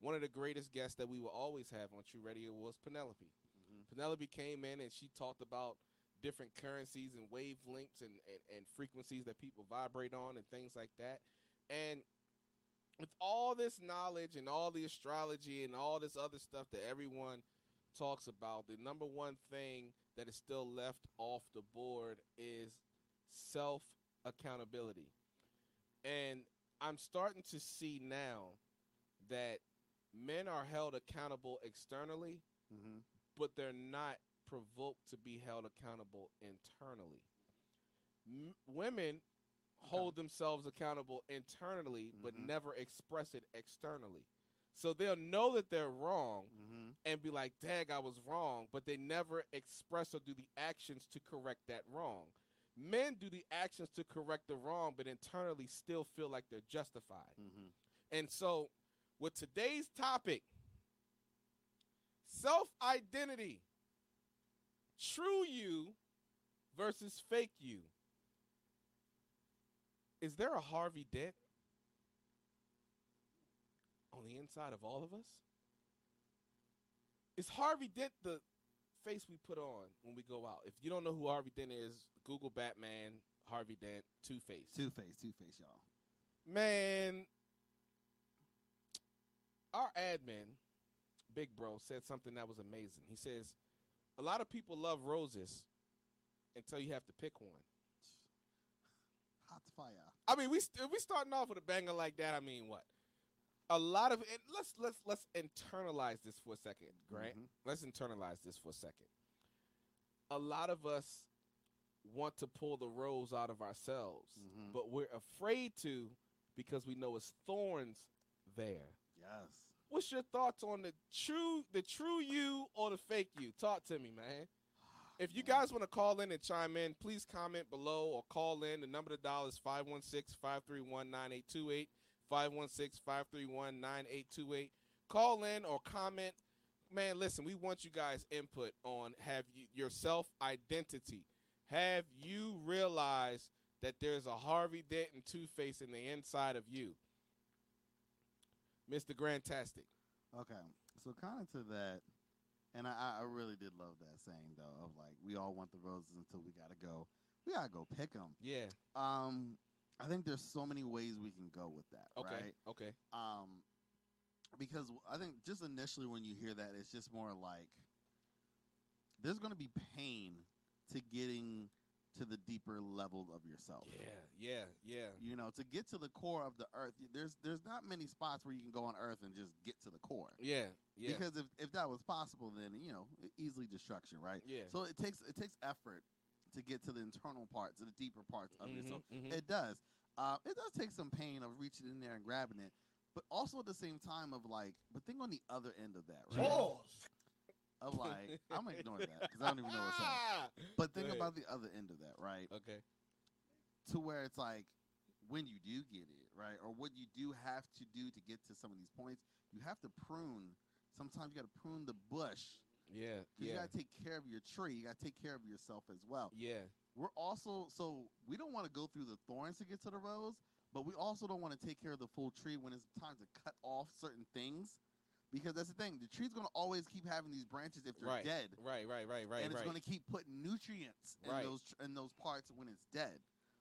One of the greatest guests that we will always have on Choo Radio was Penelope. Mm-hmm. Penelope came in and she talked about different currencies and wavelengths and, and, and frequencies that people vibrate on and things like that. And with all this knowledge and all the astrology and all this other stuff that everyone talks about, the number one thing that is still left off the board is self accountability. And I'm starting to see now that men are held accountable externally Mm-hmm. but they're not provoked to be held accountable internally. M- women hold themselves accountable internally, but Mhm. never express it externally. So they'll know that they're wrong Mm-hmm. and be like, "Dag, I was wrong," but they never express or do the actions to correct that wrong. Men do the actions to correct the wrong, but internally still feel like they're justified. Mm-hmm. And so, with today's topic, self identity, true you versus fake you. Is there a Harvey Dent on the inside of all of us? Is Harvey Dent the face we put on when we go out? If you don't know who Harvey Dent is, Google Batman, Harvey Dent, Two Face. Two face, two face, y'all. Man, our admin, Big Bro, said something that was amazing. He says, A lot of people love roses until you have to pick one. Hot fire. I mean, we st- we starting off with a banger like that. I mean, what? A lot of and let's let's let's internalize this for a second, Grant. Mhm. Let's internalize this for a second. A lot of us want to pull the rose out of ourselves, Mhm. but we're afraid to because we know it's thorns there. Yes. What's your thoughts on the true the true you or the fake you? Talk to me, man. If you guys want to call in and chime in, please comment below or call in. The number to dial is 516-531-9828, 516-531-9828. Call in or comment. Man, listen, we want you guys input on have you, your self-identity. Have you realized that there's a Harvey Dent and Two-Face in the inside of you? Mr. Grantastic. Okay. So kind of to that, and I, I really did love that saying though of like we all want the roses until we gotta go. We gotta go pick them. Yeah. Um, I think there's so many ways we can go with that. Okay. Right? Okay. Um, because I think just initially when you hear that, it's just more like there's going to be pain to getting to the deeper level of yourself. Yeah, yeah, yeah. You know, to get to the core of the earth, there's there's not many spots where you can go on Earth and just get to the core. Yeah, yeah. Because if, if that was possible, then you know, easily destruction, right? Yeah. So it takes it takes effort to get to the internal parts, to the deeper parts of yourself. Mhm, mhm. It does. Uh, it does take some pain of reaching in there and grabbing it, but also at the same time of like, but think on the other end of that, right? Of like, I'm ignoring that because I don't even know what's up. But think about the other end of that, right? Okay. To where it's like, when you do get it, right, or what you do have to do to get to some of these points, you have to prune. Sometimes you got to prune the bush. Yeah. You got to take care of your tree. You got to take care of yourself as well. yeah. We're also so we don't want to go through the thorns to get to the rose, but we also don't want to take care of the full tree when it's time to cut off certain things. Because that's the thing, the tree's gonna always keep having these branches if they're Right. dead, Right, right, right, right, and it's right. gonna keep putting nutrients in Right. those in those parts when it's dead.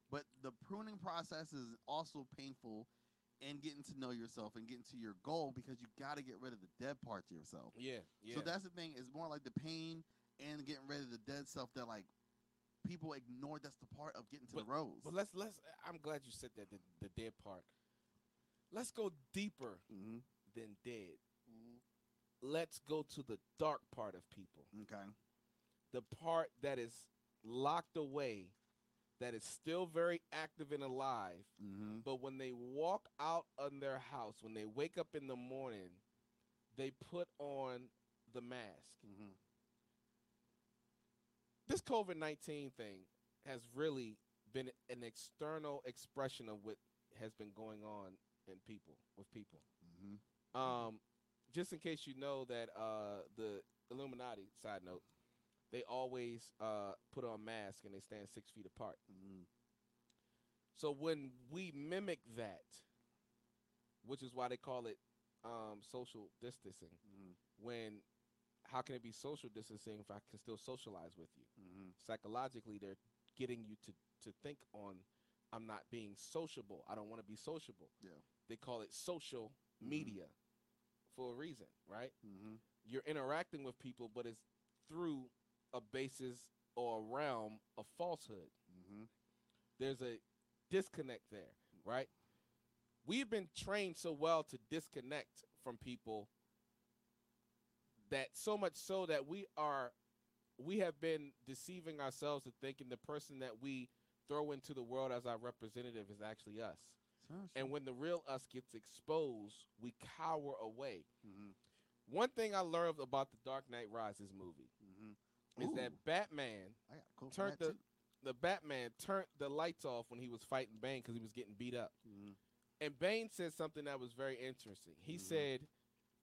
But the pruning process is also painful, and getting to know yourself and getting to your goal because you got to get rid of the dead parts of yourself. yeah, yeah. So that's the thing. It's more like the pain and getting rid of the dead self that like people ignore. That's the part of getting to the rose. But let's let's. I'm glad you said that the, the dead part. Let's go deeper mm-hmm. than dead. Let's go to the dark part of people. Okay. the part that is locked away, that is still very active and alive, Mm-hmm. but when they walk out on their house, when they wake up in the morning, they put on the mask. Mm-hmm. This COVID 19 thing has really been an external expression of what has been going on in people, with people. Mm-hmm. Um, just in case you know that uh, the Illuminati, side note, they always uh, put on masks and they stand six feet apart. Mm-hmm. So when we mimic that, which is why they call it um, social distancing, Mm-hmm. when how can it be social distancing if I can still socialize with you? Mm-hmm. Psychologically, they're getting you to, to think on, I'm not being sociable. I don't want to be sociable. Yeah. They call it social media for a reason, right? Mm-hmm. You're interacting with people, but it's through a basis or a realm of falsehood Mm-hmm. there's a disconnect there, right? We've been trained so well to disconnect from people that so much so that we are we have been deceiving ourselves to thinking the person that we throw into the world as our representative is actually us. Sure, And when the real us gets exposed, we cower away. hmm One thing I learned about the Dark Knight Rises movie hmm is that Batman I got a quote from turned that the too. the Batman turned the lights off when he was fighting Bane because he was getting beat up. Mhm. And Bane said something that was very interesting. He Mhm. said,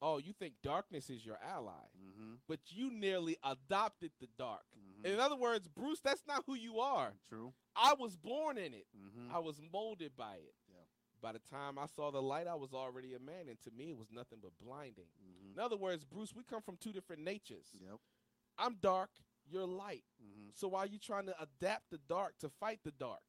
"Oh, you think darkness is your ally, Mhm. but you nearly adopted the dark." Mhm. In other words, Bruce, that's not who you are. True. I was born in it. hmm I was molded by it. By the time I saw the light, I was already a man, and to me, it was nothing but blinding. hmm In other words, Bruce, we come from two different natures. Yep. I'm dark, you're light. hmm So why are you trying to adapt the dark to fight the dark?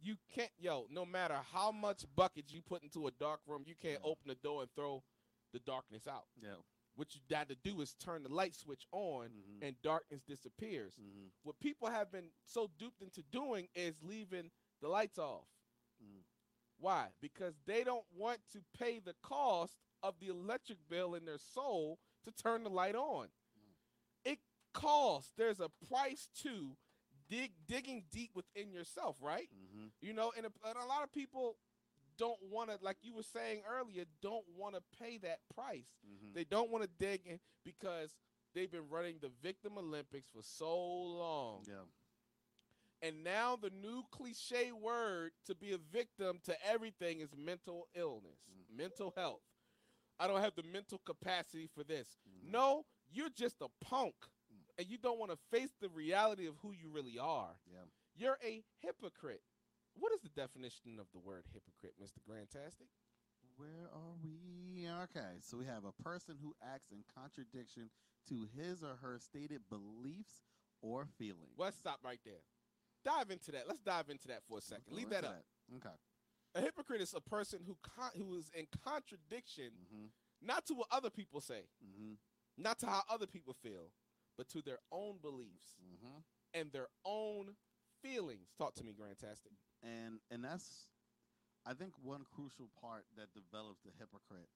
You can't, yo. No matter how much buckets you put into a dark room, you can't Yeah. open the door and throw the darkness out. Yeah. What you got to do is turn the light switch on, Mhm. and darkness disappears. hmm What people have been so duped into doing is leaving the lights off. Why? Because they don't want to pay the cost of the electric bill in their soul to turn the light on. It costs. There's a price to dig digging deep within yourself, right? hmm You know, and a, and a lot of people don't want to, like you were saying earlier, don't want to pay that price. hmm They don't want to dig in because they've been running the victim Olympics for so long. Yeah. And now the new cliche word to be a victim to everything is mental illness, Mm. mental health. I don't have the mental capacity for this. Mhm. No, you're just a punk Mm. and you don't want to face the reality of who you really are. Yeah. You're a hypocrite. What is the definition of the word hypocrite, Mr. Grantastic? Where are we? Okay, so we have a person who acts in contradiction to his or her stated beliefs or feelings. Well, let's stop right there. Dive into that. Let's dive into that for a second. Leave that up. Okay. A hypocrite is a person who con- who is in contradiction, Mm-hmm. not to what other people say, Mm-hmm. not to how other people feel, but to their own beliefs Mm-hmm. and their own feelings. Talk to me, Grantastic. And and that's I think one crucial part that develops the hypocrite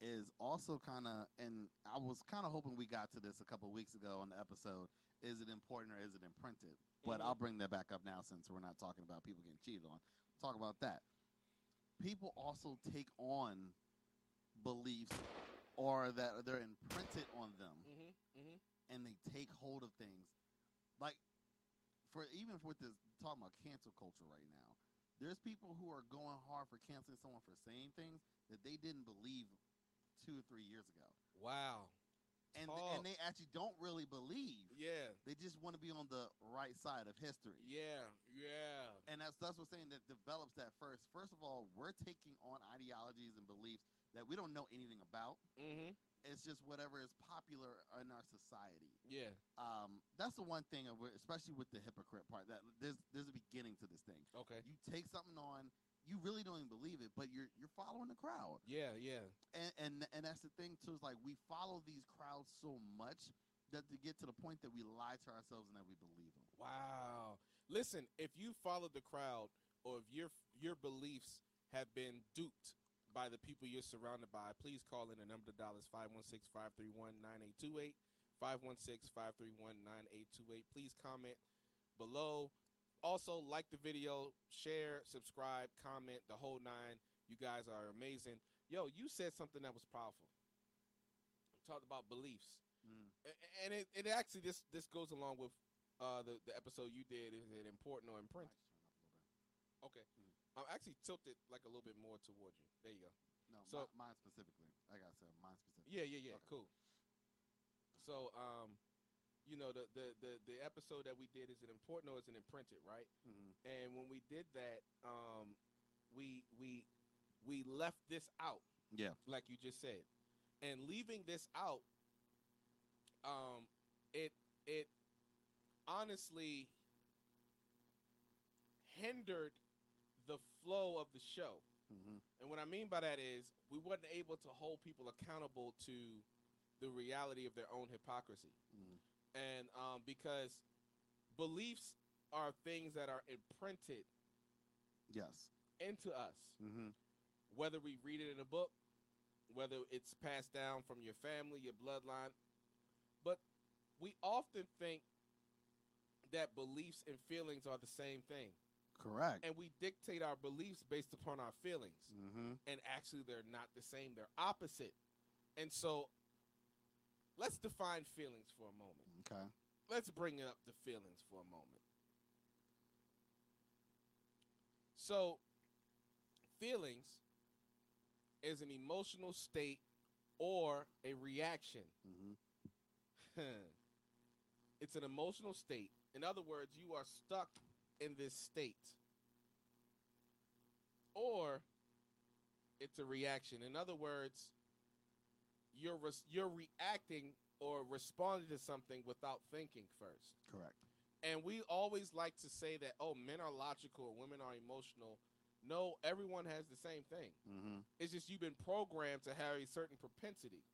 is also kind of and I was kind of hoping we got to this a couple weeks ago on the episode. Is it important or is it imprinted? But Mhm. I'll bring that back up now since we're not talking about people getting cheated on. Talk about that. People also take on beliefs or that they're imprinted on them Mm-hmm. Mm-hmm. and they take hold of things. Like for even with this talking about cancel culture right now, there's people who are going hard for canceling someone for saying things that they didn't believe two or three years ago. Wow. And and they actually don't really believe. Yeah. They just want to be on the right side of history. Yeah. Yeah. And that's that's what's saying that develops that first. First of all, we're taking on ideologies and beliefs that we don't know anything about. Mm-hmm. It's just whatever is popular in our society. Yeah. um, that's the one thing, of especially with the hypocrite part. That there's there's a beginning to this thing. Okay. You take something on, you really don't even believe it, but you're you're following the crowd, Yeah. Yeah. and and and that's the thing too. Is like we follow these crowds so much that to get to the point that we lie to ourselves and that we believe them. Wow. Listen, if you follow the crowd or if your your beliefs have been duped by the people you're surrounded by, please call in the number of dollars 516-531-9828. 516-531-9828. Please comment below. Also, like the video, share, subscribe, comment, the whole nine. You guys are amazing. Yo, you said something that was powerful. Talked about beliefs. A- and it, it actually this this goes along with uh the, the episode you did is it important or imprint okay i'm actually tilted like a little bit more towards you there you go No, So- mi- mine specifically. Like I gotta mine specifically. yeah yeah yeah Okay. cool so um you know the, the the the episode that we did is it important or is it imprinted right? Mhm. and when we did that um we we we left this out. Yeah. like you just said. And leaving this out um it it honestly hindered the flow of the show. Hmm and what i mean by that is we weren't able to hold people accountable to the reality of their own hypocrisy. Hmm and um because beliefs are things that are imprinted Yes. into us hmm whether we read it in a book, whether it's passed down from your family, your bloodline. But we often think that beliefs and feelings are the same thing. Correct. and we dictate our beliefs based upon our feelings. mm-hmm. And actually, they're not the same; they're opposite. And so, let's define feelings for a moment. Okay. Let's bring up the feelings for a moment. So, feelings is an emotional state or a reaction. Mm-hmm. it's an emotional state. In other words, you are stuck in this state. Or it's a reaction. In other words, you're res- you're reacting or responding to something without thinking first. Correct. And we always like to say that oh, men are logical, women are emotional. No, everyone has the same thing. Mm-hmm. It's just you've been programmed to have a certain propensity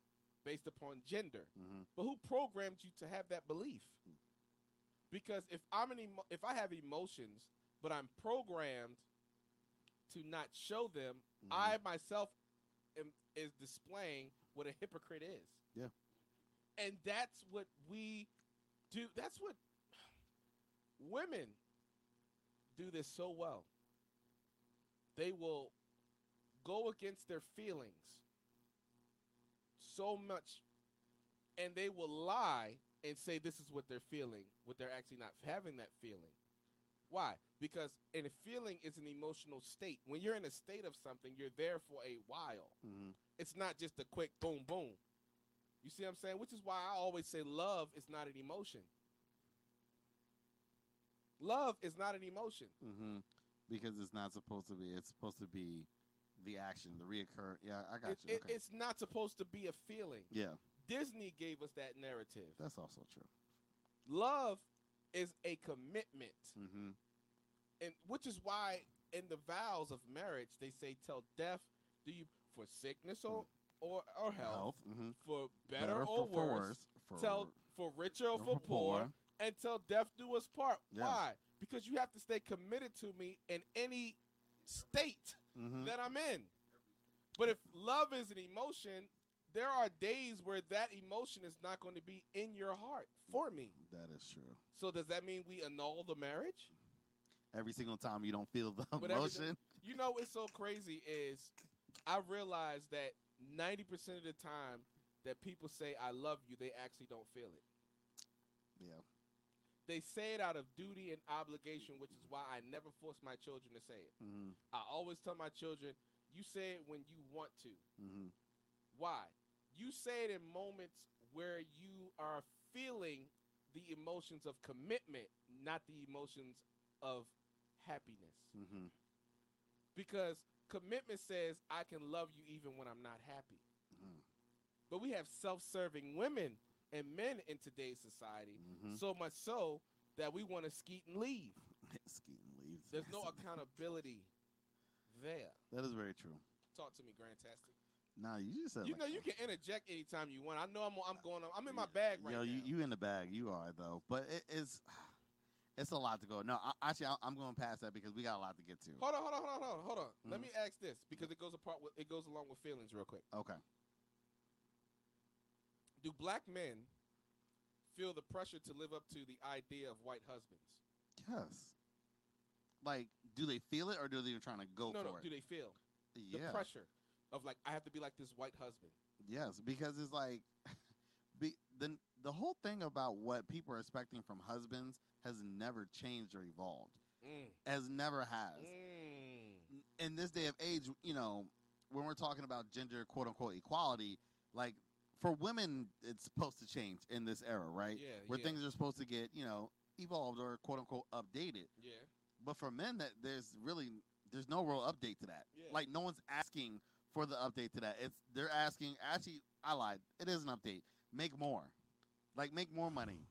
based upon gender. Mm-hmm. But who programmed you to have that belief? Because if I'm an emo- if I have emotions, but I'm programmed to not show them, Mhm. I myself am is displaying what a hypocrite is. Yeah. And that's what we do. That's what women do this so well. They will go against their feelings so much and they will lie and say this is what they're feeling, what they're actually not having that feeling. Why? Because and a feeling is an emotional state. When you're in a state of something, you're there for a while. Mm-hmm. It's not just a quick boom boom. You see what I'm saying? Which is why I always say love is not an emotion. Love is not an emotion. Mm-hmm. Because it's not supposed to be. It's supposed to be the action, the reoccur. Yeah, I got It- you. it- okay. it's not supposed to be a feeling. yeah, Disney gave us that narrative. that's also true. Love is a commitment. Mm-hmm. and which is why in the vows of marriage they say till death do you for sickness or or, or health, Health. Mm-hmm. for better, or for, worse. For, tell for richer or for for poor, poor. and till death do us part. Yeah. Why? Because you have to stay committed to me in any state mm-hmm. that I'm in. But if love is an emotion, there are days where that emotion is not going to be in your heart for me. That is true. So does that mean we annul the marriage? Every single time you don't feel the But emotion. You know what's so crazy is I realize that 90% of the time that people say I love you, they actually don't feel it. Yeah. They say it out of duty and obligation, which is why I never force my children to say it. Mm-hmm. I always tell my children, you say it when you want to. Mm-hmm. Why? You say it in moments where you are feeling the emotions of commitment, not the emotions of happiness. Mm-hmm. Because commitment says I can love you even when I'm not happy. Mm. But we have self-serving women and men in today's society, Mhm. so much so that we want to skeet and leave. Skiing leaves. There's no accountability there. That is very true. Talk to me, Grantastic. Nah, you just said You like- know you can interject anytime you want. I know I'm I'm going. I'm in my bag right Yo, now. you, you in the bag. You are though, but it is. It's a lot to go. No, I, actually, I, I'm going past that because we got a lot to get to. Hold on, hold on, hold on, hold on, hold on. Let Mhm. me ask this because it goes apart with it goes along with feelings real quick. Okay. Do black men feel the pressure to live up to the idea of white husbands? Yes. Like, do they feel it or do they trying to go no, for no. it? Do they feel the pressure of like I have to be like this white husband? Yes, because it's like, be, the the whole thing about what people are expecting from husbands has never changed or evolved. Mm. As never has. Mm. in this day of age, you know, when we're talking about gender quote unquote equality, like for women, it's supposed to change in this era, right? Yeah, Where yeah. things are supposed to get, you know, evolved or quote unquote updated. Yeah. But for men, that there's really there's no real update to that. Yeah. Like no one's asking for the update to that. It's they're asking. Actually, I lied. It is an update. Make more, like make more money.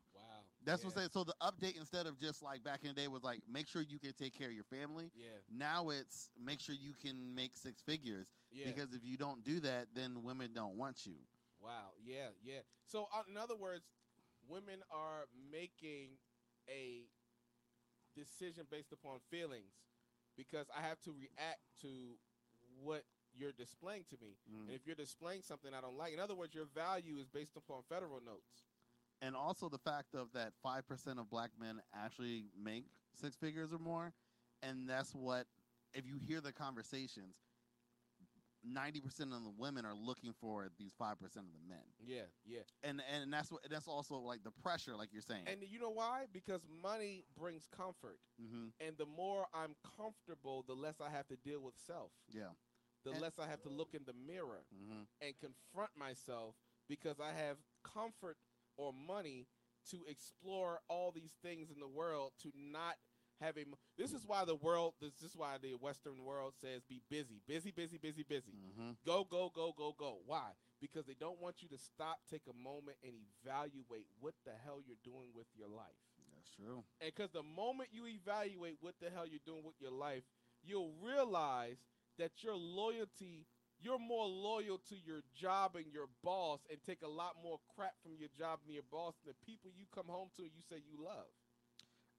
That's yeah. what I'm saying. So the update instead of just like back in the day was like make sure you can take care of your family. Yeah. Now it's make sure you can make six figures Yeah. because if you don't do that, then women don't want you. Wow. Yeah. Yeah. So, uh, in other words, women are making a decision based upon feelings because I have to react to what you're displaying to me. And if you're displaying something I don't like, in other words, your value is based upon federal notes. And also the fact of that five percent of black men actually make six figures or more and that's what if you hear the conversations 90% of the women are looking for these 5% of the men Yeah, yeah. and and that's what that's also like the pressure like you're saying And you know why? Because money brings comfort. hmm And the more I'm comfortable, the less I have to deal with self. yeah The And- less I have to look in the mirror hmm and confront myself because I have comfort or money to explore all these things in the world to not have a This is why the world. This is why the Western world says be busy, busy, busy, busy, busy. hmm Go, go, go, go, go. Why? Because they don't want you to stop, take a moment, and evaluate what the hell you're doing with your life. that's true And because the moment you evaluate what the hell you're doing with your life, you'll realize that your loyalty, you're more loyal to your job and your boss and take a lot more crap from your job and your boss than the people you come home to and you say you love.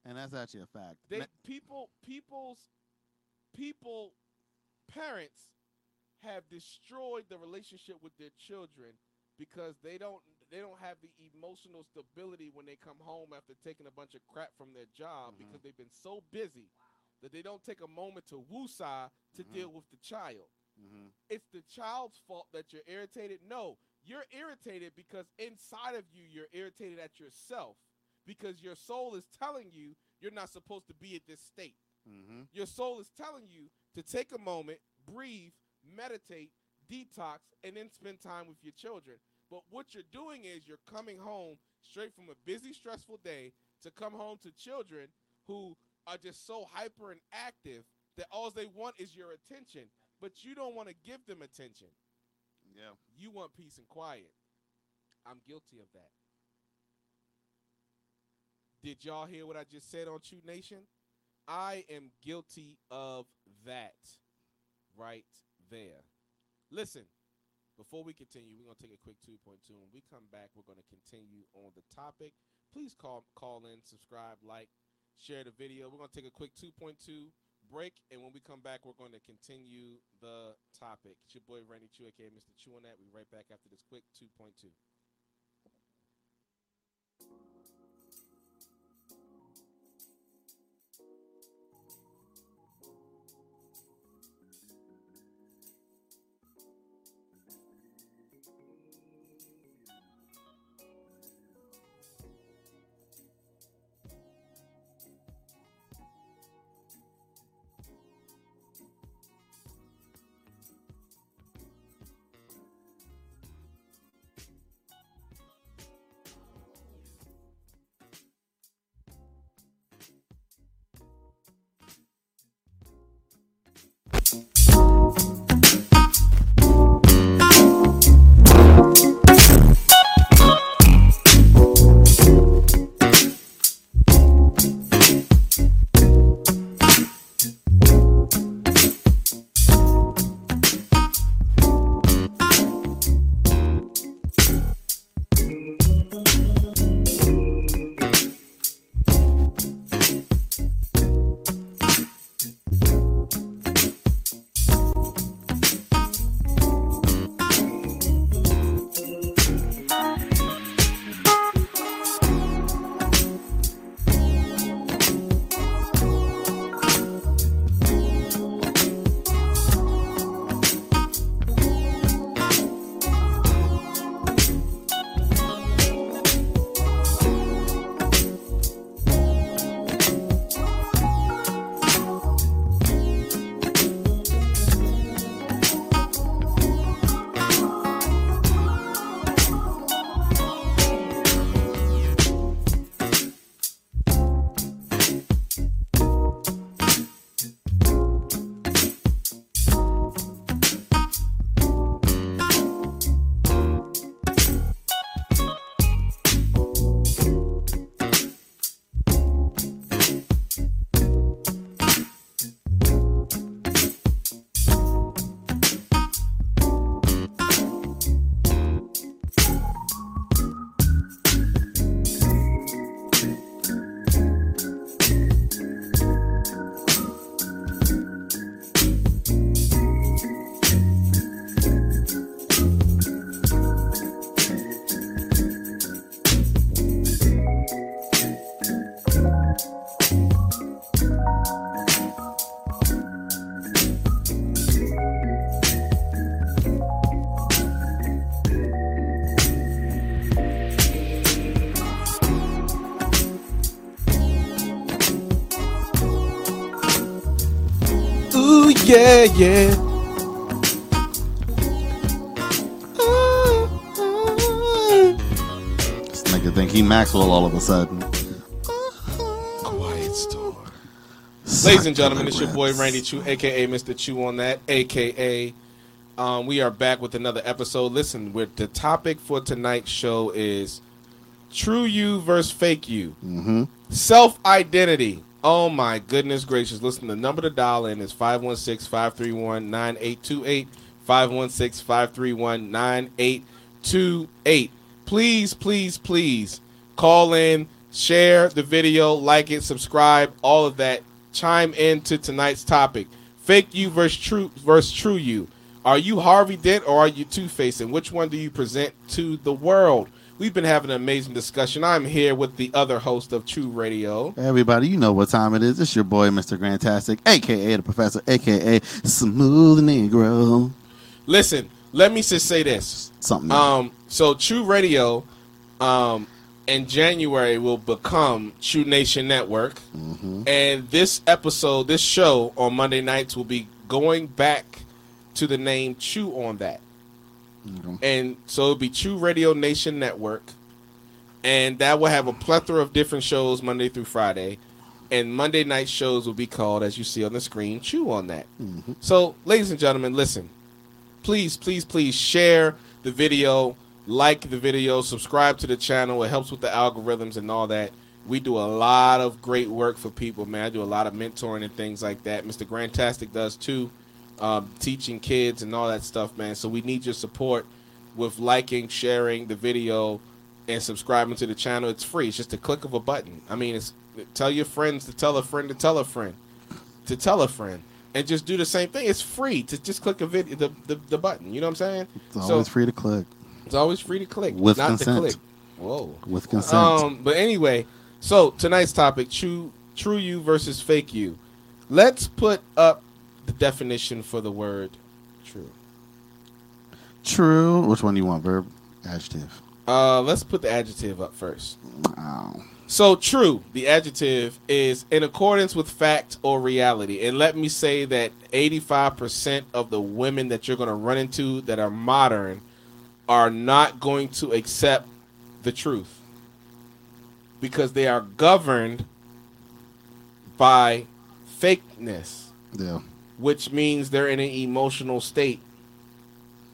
and that's actually a fact They people people's people parents have destroyed the relationship with their children because they don't they don't have the emotional stability when they come home after taking a bunch of crap from their job Mhm. because they've been so busy that they don't take a moment to woosah to Mhm. deal with the child. Mhm. It's the child's fault that you're irritated. No, you're irritated because inside of you you're irritated at yourself because your soul is telling you you're not supposed to be at this state. Mhm. Your soul is telling you to take a moment, breathe, meditate, detox, and then spend time with your children. But what you're doing is you're coming home straight from a busy, stressful day to come home to children who are just so hyper and active that all they want is your attention. But you don't want to give them attention. yeah You want peace and quiet. I'm guilty of that. Did y'all hear what I just said on Choo Nation? I am guilty of that right there. Listen, before we continue, we're going to take a quick 2.2. When we come back, we're going to continue on the topic. Please call call in, subscribe, like, share the video. We're going to take a quick 2.2 break, and when we come back, we're going to continue the topic. It's your boy Randy Choo, aka Mr. Choo on that. We'll right back after this quick 2.2. yeah, yeah. This nigga think he Maxwell all of a sudden. Quiet storm. Ladies and gentlemen, it's your boy Randy Choo, aka Mr. Choo on that, aka um, we are back with another episode. Listen, with the topic for tonight's show is true you versus fake you. Mm-hmm. Self identity. Oh my goodness gracious. Listen, the number to dial in is 516 531 9828. 516 531 9828. Please, please, please call in, share the video, like it, subscribe, all of that. Chime in to tonight's topic. Fake you versus true versus true you. Are you Harvey Dent or are you Two Face? And which one do you present to the world? We've been having an amazing discussion. I'm here with the other host of Choo Radio. Everybody, you know what time it is. It's your boy, Mr. Grantastic, aka the Professor, aka Smooth Negro. Listen, let me just say this. Something. Um, so Choo Radio, um, in January will become Choo Nation Network, Mm-hmm. and this episode, this show on Monday nights will be going back to the name Choo on that. And so it'll be Choo Radio Nation Network, and that will have a plethora of different shows Monday through Friday. And Monday night shows will be called, as you see on the screen, Choo on that. Mhm. So, ladies and gentlemen, listen please, please, please share the video, like the video, subscribe to the channel. It helps with the algorithms and all that. We do a lot of great work for people, man. I do a lot of mentoring and things like that. Mr. Grantastic does too, um, teaching kids and all that stuff, man. So we need your support with liking, sharing the video, and subscribing to the channel. It's free. It's just a click of a button. I mean, it's tell your friends to tell a friend to tell a friend to tell a friend and just do the same thing. It's free to just click a video, the, the, the button. You know what I'm saying? It's always free to click It's always free to click, With not consent. to click. Whoa. with consent. Um, but anyway, so tonight's topic: true, true you versus fake you. Let's put up the definition for the word true. True. Which one do you want? Verb, adjective. Uh, let's put the adjective up first. Oh. So true, the adjective is in accordance with fact or reality. And let me say that 85% of the women that you're going to run into that are modern are not going to accept the truth because they are governed by fakeness, Yeah. Which means they're in an emotional state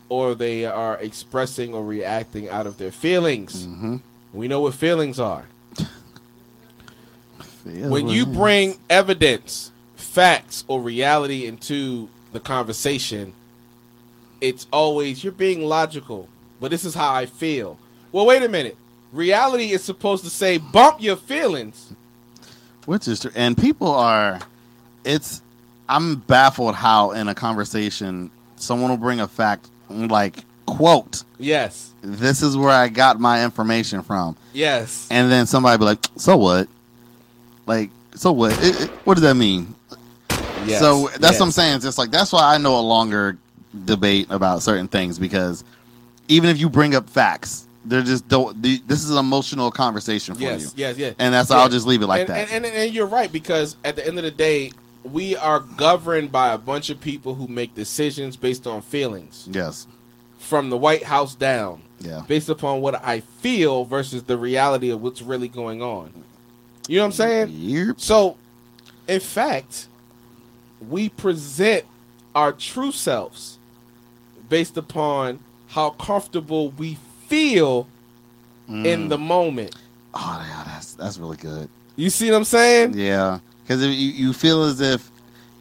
or they are expressing or reacting out of their feelings. Mm-hmm. We know what feelings are when you bring evidence, facts, or reality into the conversation, it's always you're being logical, but this is how I feel. Well, wait a minute. Reality is supposed to say bump your feelings. Which is true. And people are, it's, I'm baffled how in a conversation someone will bring a fact like, quote, Yes. this is where I got my information from. Yes. And then somebody be like, so what? Like, so what? It, it- what does that mean? yes. So that's what I'm saying. It's just like, that's why I know a longer debate about certain things because even if you bring up facts, they're just don't, this is an emotional conversation for Yes, you. yes, yes. And that's, Yeah. I'll just leave it like and, that. And, and, and you're right because at the end of the day, we are governed by a bunch of people who make decisions based on feelings, yes. from the White House down. Yeah. based upon what I feel versus the reality of what's really going on. You know what I'm saying? Yep. So, in fact, we present our true selves based upon how comfortable we feel in Mm. the moment. Oh, yeah, that's that's really good. You see what I'm saying? Yeah, because you you feel as if,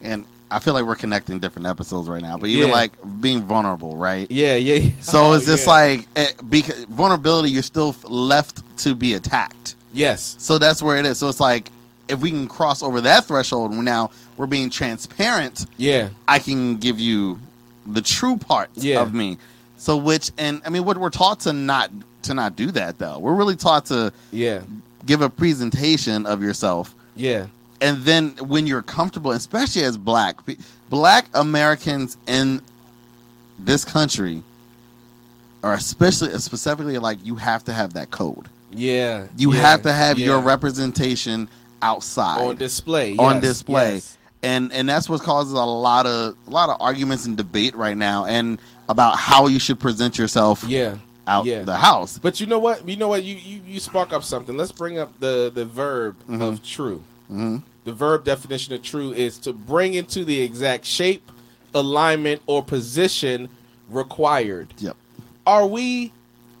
and I feel like we're connecting different episodes right now. But even Yeah. like being vulnerable, right? Yeah, yeah. So it's just yeah. like eh, because vulnerability, you're still left to be attacked. yes, So that's where it is. So it's like if we can cross over that threshold, now we're being transparent. yeah, I can give you the true parts Yeah. of me. So which and I mean, what we're taught to not to not do that though. We're really taught to yeah, give a presentation of yourself yeah, and then when you're comfortable, especially as black black Americans in this country are especially specifically like you have to have that code. yeah. You yeah, have to have yeah. your representation outside. on display. On yes, display. yes. and and that's what causes a lot of a lot of arguments and debate right now, and about how you should present yourself Yeah. out yeah. the house. But you know what? You know what? You you, you spark up something. Let's bring up the the verb of mm-hmm. true. Hmm The verb definition of true is to bring into the exact shape, alignment, or position required. Yep. Are we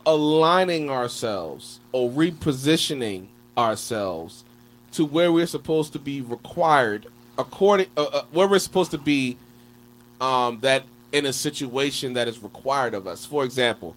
aligning ourselves or repositioning ourselves to where we're supposed to be required according uh, uh, where we're supposed to be um, that in a situation that is required of us. For example,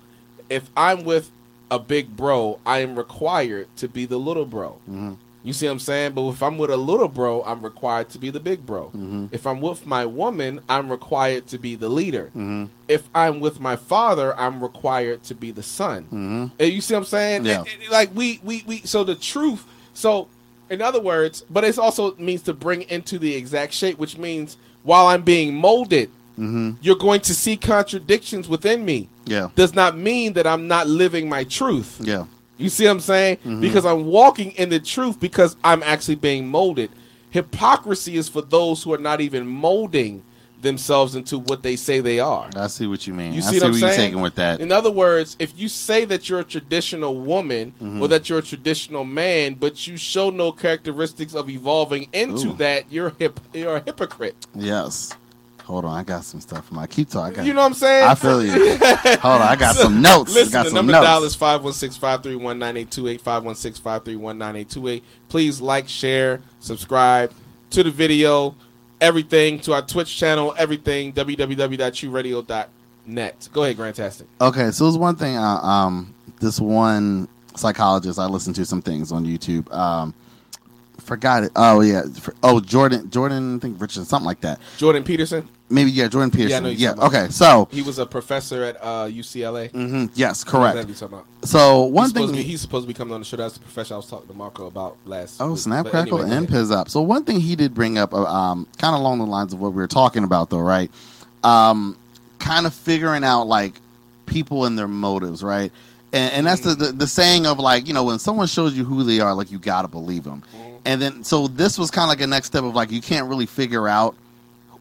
if I'm with a big bro, I am required to be the little bro. hmm You see what I'm saying? But if I'm with a little bro, I'm required to be the big bro. hmm If I'm with my woman, I'm required to be the leader. hmm If I'm with my father, I'm required to be the son. hmm And you see what I'm saying? Yeah. It- it- like we, we, we. So the truth. So, in other words, but it also means to bring into the exact shape, which means while I'm being molded, hmm you're going to see contradictions within me. Yeah. Does not mean that I'm not living my truth. Yeah. You see what I'm saying? Mhm. Because I'm walking in the truth because I'm actually being molded. Hypocrisy is for those who are not even molding themselves into what they say they are. I see what you mean. You I see see what I'm what you're saying? taking with that. In other words, if you say that you're a traditional woman Mhm. or that you're a traditional man, but you show no characteristics of evolving into Ooh. that, you're hip, you're a hypocrite. Yes. Hold on, I got some stuff from my keep talk. I got You know what I'm saying? I feel you. Hold on, I got some notes. Listen, got the some number notes. dial is 516-531-9828, 516-531-9828. Please like, share, subscribe to the video, everything, to our Twitch channel, everything, www.chooradio.net. Go ahead, Grantastic. Okay, so there's one thing. Uh, um, this one psychologist I listened to some things on YouTube. Um, forgot it. Oh yeah. Oh Jordan. Jordan. I think Richardson. Something like that. Jordan Peterson, Maybe yeah. Jordan Yeah, Peterson. Yeah. about. okay. So. he was a professor at uh, UCLA. hmm yes. Correct. are talking about? So one he's thing. supposed, be, he's supposed to be coming on the show. That's the professor I was talking to Marco about last. Oh, week. snap, But crackle, anyway, and ahead. piz up. So one thing he did bring up, uh, um, kind of along the lines of what we were talking about, though, right? Um, kind of figuring out like people and their motives, right? And, and that's the, the the saying of like you know when someone shows you who they are, like you gotta believe them. And then so this was kind of like a next step of like you can't really figure out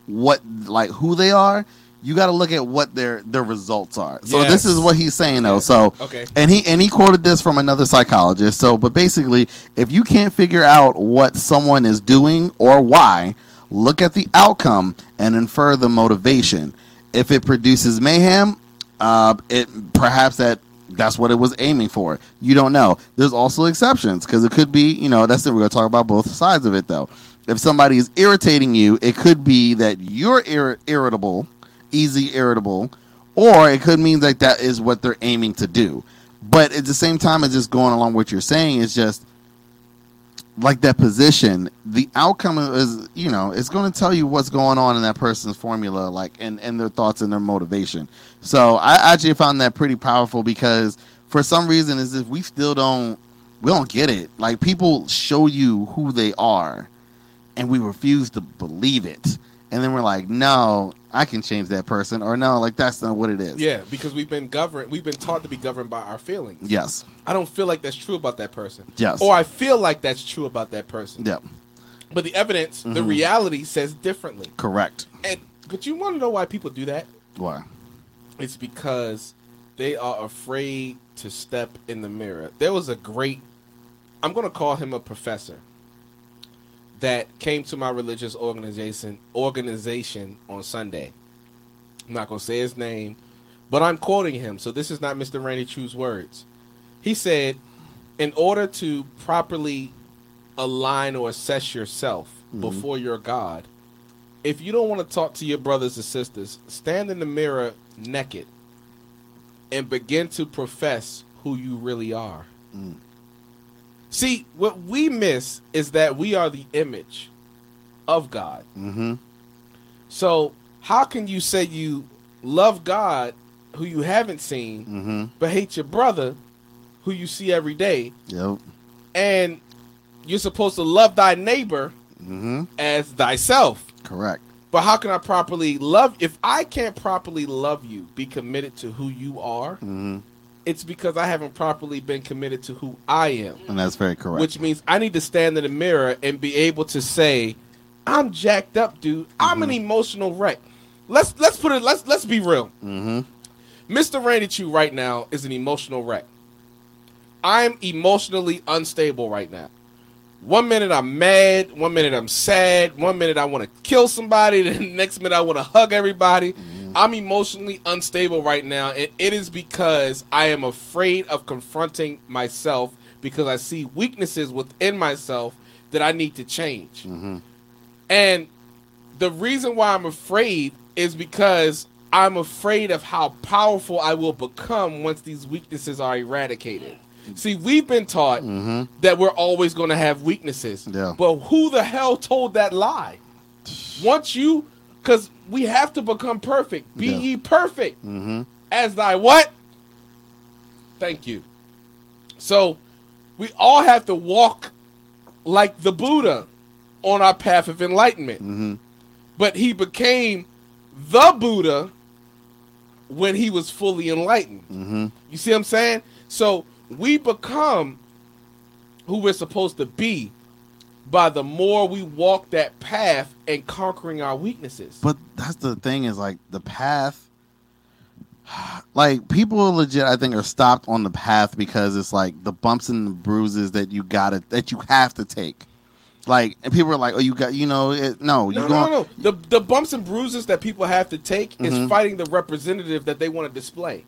what like who they are. You got to look at what their their results are. So this is what he's saying though. So Okay. and he and he quoted this from another psychologist. So, but basically, if you can't figure out what someone is doing or why, look at the outcome and infer the motivation. If it produces mayhem, uh, it perhaps that that's what it was aiming for. You don't know. There's also exceptions because it could be, you know, that's it. We're gonna talk about both sides of it though. If somebody is irritating you, it could be that you're ir- irritable, easy irritable, or it could mean that that is what they're aiming to do. But at the same time as just going along what you're saying It's just like that position, the outcome is you know it's going to tell you what's going on in that person's formula, like and and their thoughts and their motivation. So I actually found that pretty powerful because for some reason is if we still don't we don't get it. Like people show you who they are, and we refuse to believe it, and then we're like, no, I can change that person, or no, like that's not what it is. Yeah, because we've been governed. We've been taught to be governed by our feelings. Yes. I don't feel like that's true about that person. Yes. Or I feel like that's true about that person. Yep. But the evidence, the Mhm. reality says differently. Correct. And but you want to know why people do that? Why? It's because they are afraid to step in the mirror. There was a great I'm going to call him a professor that came to my religious organization organization on Sunday. I'm not going to say his name, but I'm quoting him. So this is not Mr. Randy Choo's words. He said, "In order to properly align or assess yourself Mhm. before your God, if you don't want to talk to your brothers and sisters, stand in the mirror naked and begin to profess who you really are. Mm. See, what we miss is that we are the image of God. Mm-hmm. So, how can you say you love God who you haven't seen, Mm-hmm. but hate your brother who you see every day, Yep. and you're supposed to love thy neighbor Mm-hmm. as thyself? Correct. But how can I properly love? If I can't properly love you, be committed to who you are, Mm-hmm. It's because I haven't properly been committed to who I am. And that's very correct. Which means I need to stand in the mirror and be able to say, I'm jacked up, dude. I'm an emotional wreck. Let's let's put it. Let's let's be real. Mm-hmm. Mr. Randy Choo right now is an emotional wreck. I'm emotionally unstable right now. One minute I'm mad, one minute I'm sad, one minute I want to kill somebody, the next minute I want to hug everybody. Mm-hmm. I'm emotionally unstable right now, and it is because I am afraid of confronting myself because I see weaknesses within myself that I need to change. Mm-hmm. And the reason why I'm afraid is because I'm afraid of how powerful I will become once these weaknesses are eradicated. See, we've been taught mm-hmm. that we're always going to have weaknesses. Yeah. But who the hell told that lie? Once you, because we have to become perfect. Be Yeah. ye perfect Mm-hmm. as thy what? Thank you. So we all have to walk like the Buddha on our path of enlightenment. Mm-hmm. But he became the Buddha when he was fully enlightened. Mm-hmm. You see what I'm saying? So we become who we're supposed to be by the more we walk that path and conquering our weaknesses. But that's the thing is like the path. Like people legit, I think, are stopped on the path because it's like the bumps and the bruises that you gotta that you have to take. Like, and people are like, "Oh, you got, you know, it, no, you No, go." no, no. The the bumps and bruises that people have to take Mhm. is fighting the representative that they want to display.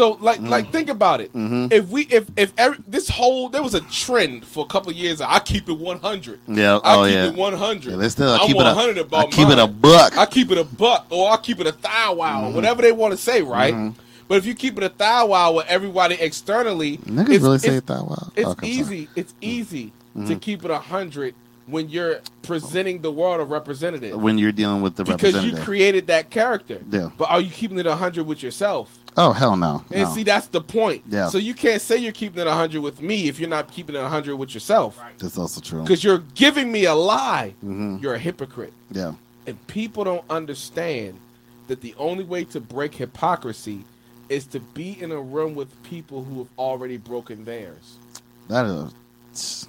So, like, Mm. like think about it. Mhm. If we, if if every, this whole there was a trend for a couple of years, I keep it one hundred. Yeah, I oh keep yeah. it one hundred. Yeah, still I I'm keep it hundred I about keep it a buck. I keep it a buck, or I keep it a thou wow, Mhm. whatever they want to say, right? Mhm. But if you keep it a thou wow with everybody externally, Niggas it's- really it's- say that well. it's Okay, sorry. easy. It's easy to Mhm. keep it a hundred when you're presenting the world a representative when you're dealing with the because you created that character. Yeah. But are you keeping it a hundred with yourself? Oh hell no. And no. see, that's the point. Yeah. So you can't say you're keeping it a hundred with me if you're not keeping it a hundred with yourself. That's also true. Because you're giving me a lie. hmm You're a hypocrite. Yeah. And people don't understand that the only way to break hypocrisy is to be in a room with people who have already broken theirs. That is.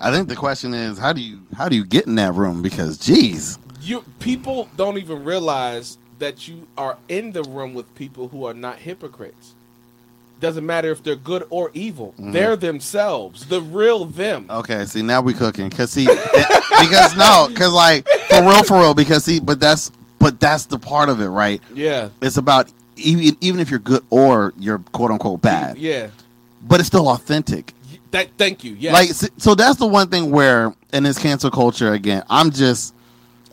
I think the question is how do you how do you get in that room? Because geez, you people don't even realize that you are in the room with people who are not hypocrites. Doesn't matter if they're good or evil. Mhm. They're themselves, the real them. okay. See now we cooking because see because no because like for real for real because see but that's but that's the part of it right. Yeah. It's about even even if you're good or you're quote unquote bad, Yeah. but it's still authentic. That, thank you. Yes. Like so that's the one thing where in this cancel culture again, I'm just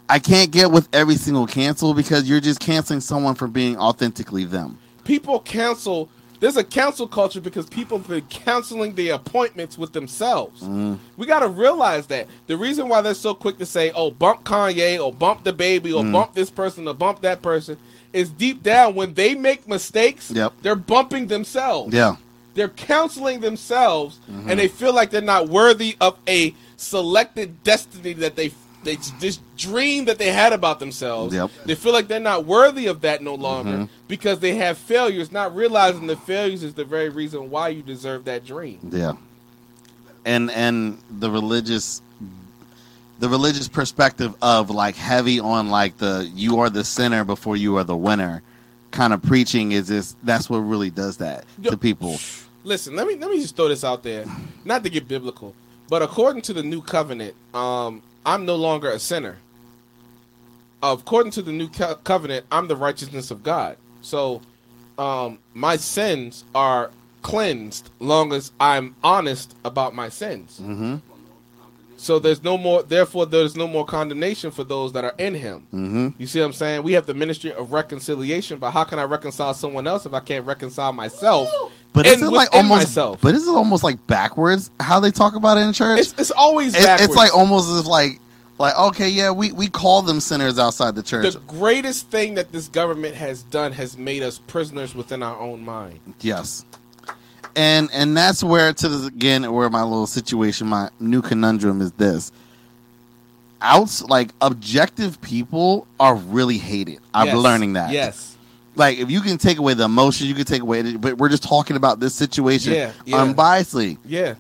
I can't get with every single cancel because you're just canceling someone for being authentically them. people cancel. There's a cancel culture because people have been canceling their appointments with themselves. Mm. We got to realize that the reason why they're so quick to say, "Oh, bump Kanye," or "bump the baby," or Mm. "bump this person," or "bump that person," is deep down when they make mistakes, Yep. they're bumping themselves. Yeah. They're counseling themselves, Mhm. and they feel like they're not worthy of a selected destiny that they they this dream that they had about themselves. Yep. They feel like they're not worthy of that no longer Mhm. because they have failures, not realizing the failures is the very reason why you deserve that dream. Yeah. And and the religious the religious perspective of like heavy on like the you are the sinner before you are the winner kind of preaching is this that's what really does that Yo- to people. Listen, let me let me just throw this out there, not to get biblical, but according to the new covenant, um, I'm no longer a sinner. According to the new co- covenant, I'm the righteousness of God. So, um, my sins are cleansed, long as I'm honest about my sins. Mhm. So there's no more. Therefore, there's no more condemnation for those that are in Him. Mhm. You see what I'm saying? We have the ministry of reconciliation, but how can I reconcile someone else if I can't reconcile myself? But is it like almost myself? but is it almost like backwards how they talk about it in church? It's, it's always It- it's like almost as if like like okay, yeah, we we call them sinners outside the church. the greatest thing that this government has done has made us prisoners within our own mind. Yes. And and that's where to this again where my little situation, my new conundrum is this. Outs like objective people are really hated. I'm Yes. learning that. Yes. Like if you can take away the emotion, you can take away the, but we're just talking about this situation Yeah, yeah. unbiasedly. Yeah.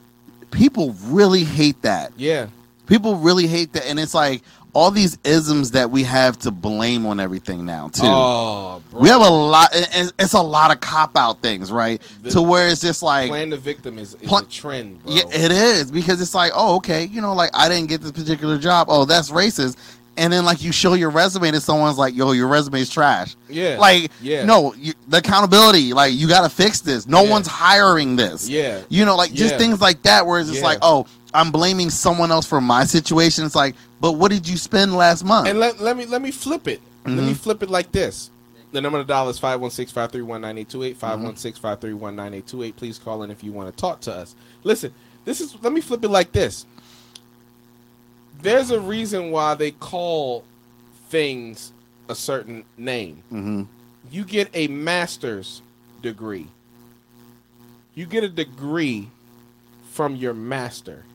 people really hate that. Yeah. People really hate that, and it's like all these isms that we have to blame on everything now too. Oh, bro. we have a lot. and It's a lot of cop out things, right? The- to where it's just like, Playing the victim is, is Pla- a trend, bro. yeah, it is because it's like, oh, okay, you know, like I didn't get this particular job. Oh, that's racist. And then like you show your resume to someone's like, yo, your resume's trash. Yeah. Like, Yeah. no, you, the accountability, like you got to fix this. No Yeah. one's hiring this. Yeah. You know, like just Yeah. things like that, where it's just Yeah. like, oh, I'm blaming someone else for my situation. It's like, but what did you spend last month? And let, let me let me flip it. Let Mm-hmm. me flip it like this. The number of dial is 516-531-9828, Mm-hmm. 516-531-9828. Please call in if you want to talk to us. Listen, this is let me flip it like this. There's a reason why they call things a certain name. hmm You get a master's degree. You get a degree from your master.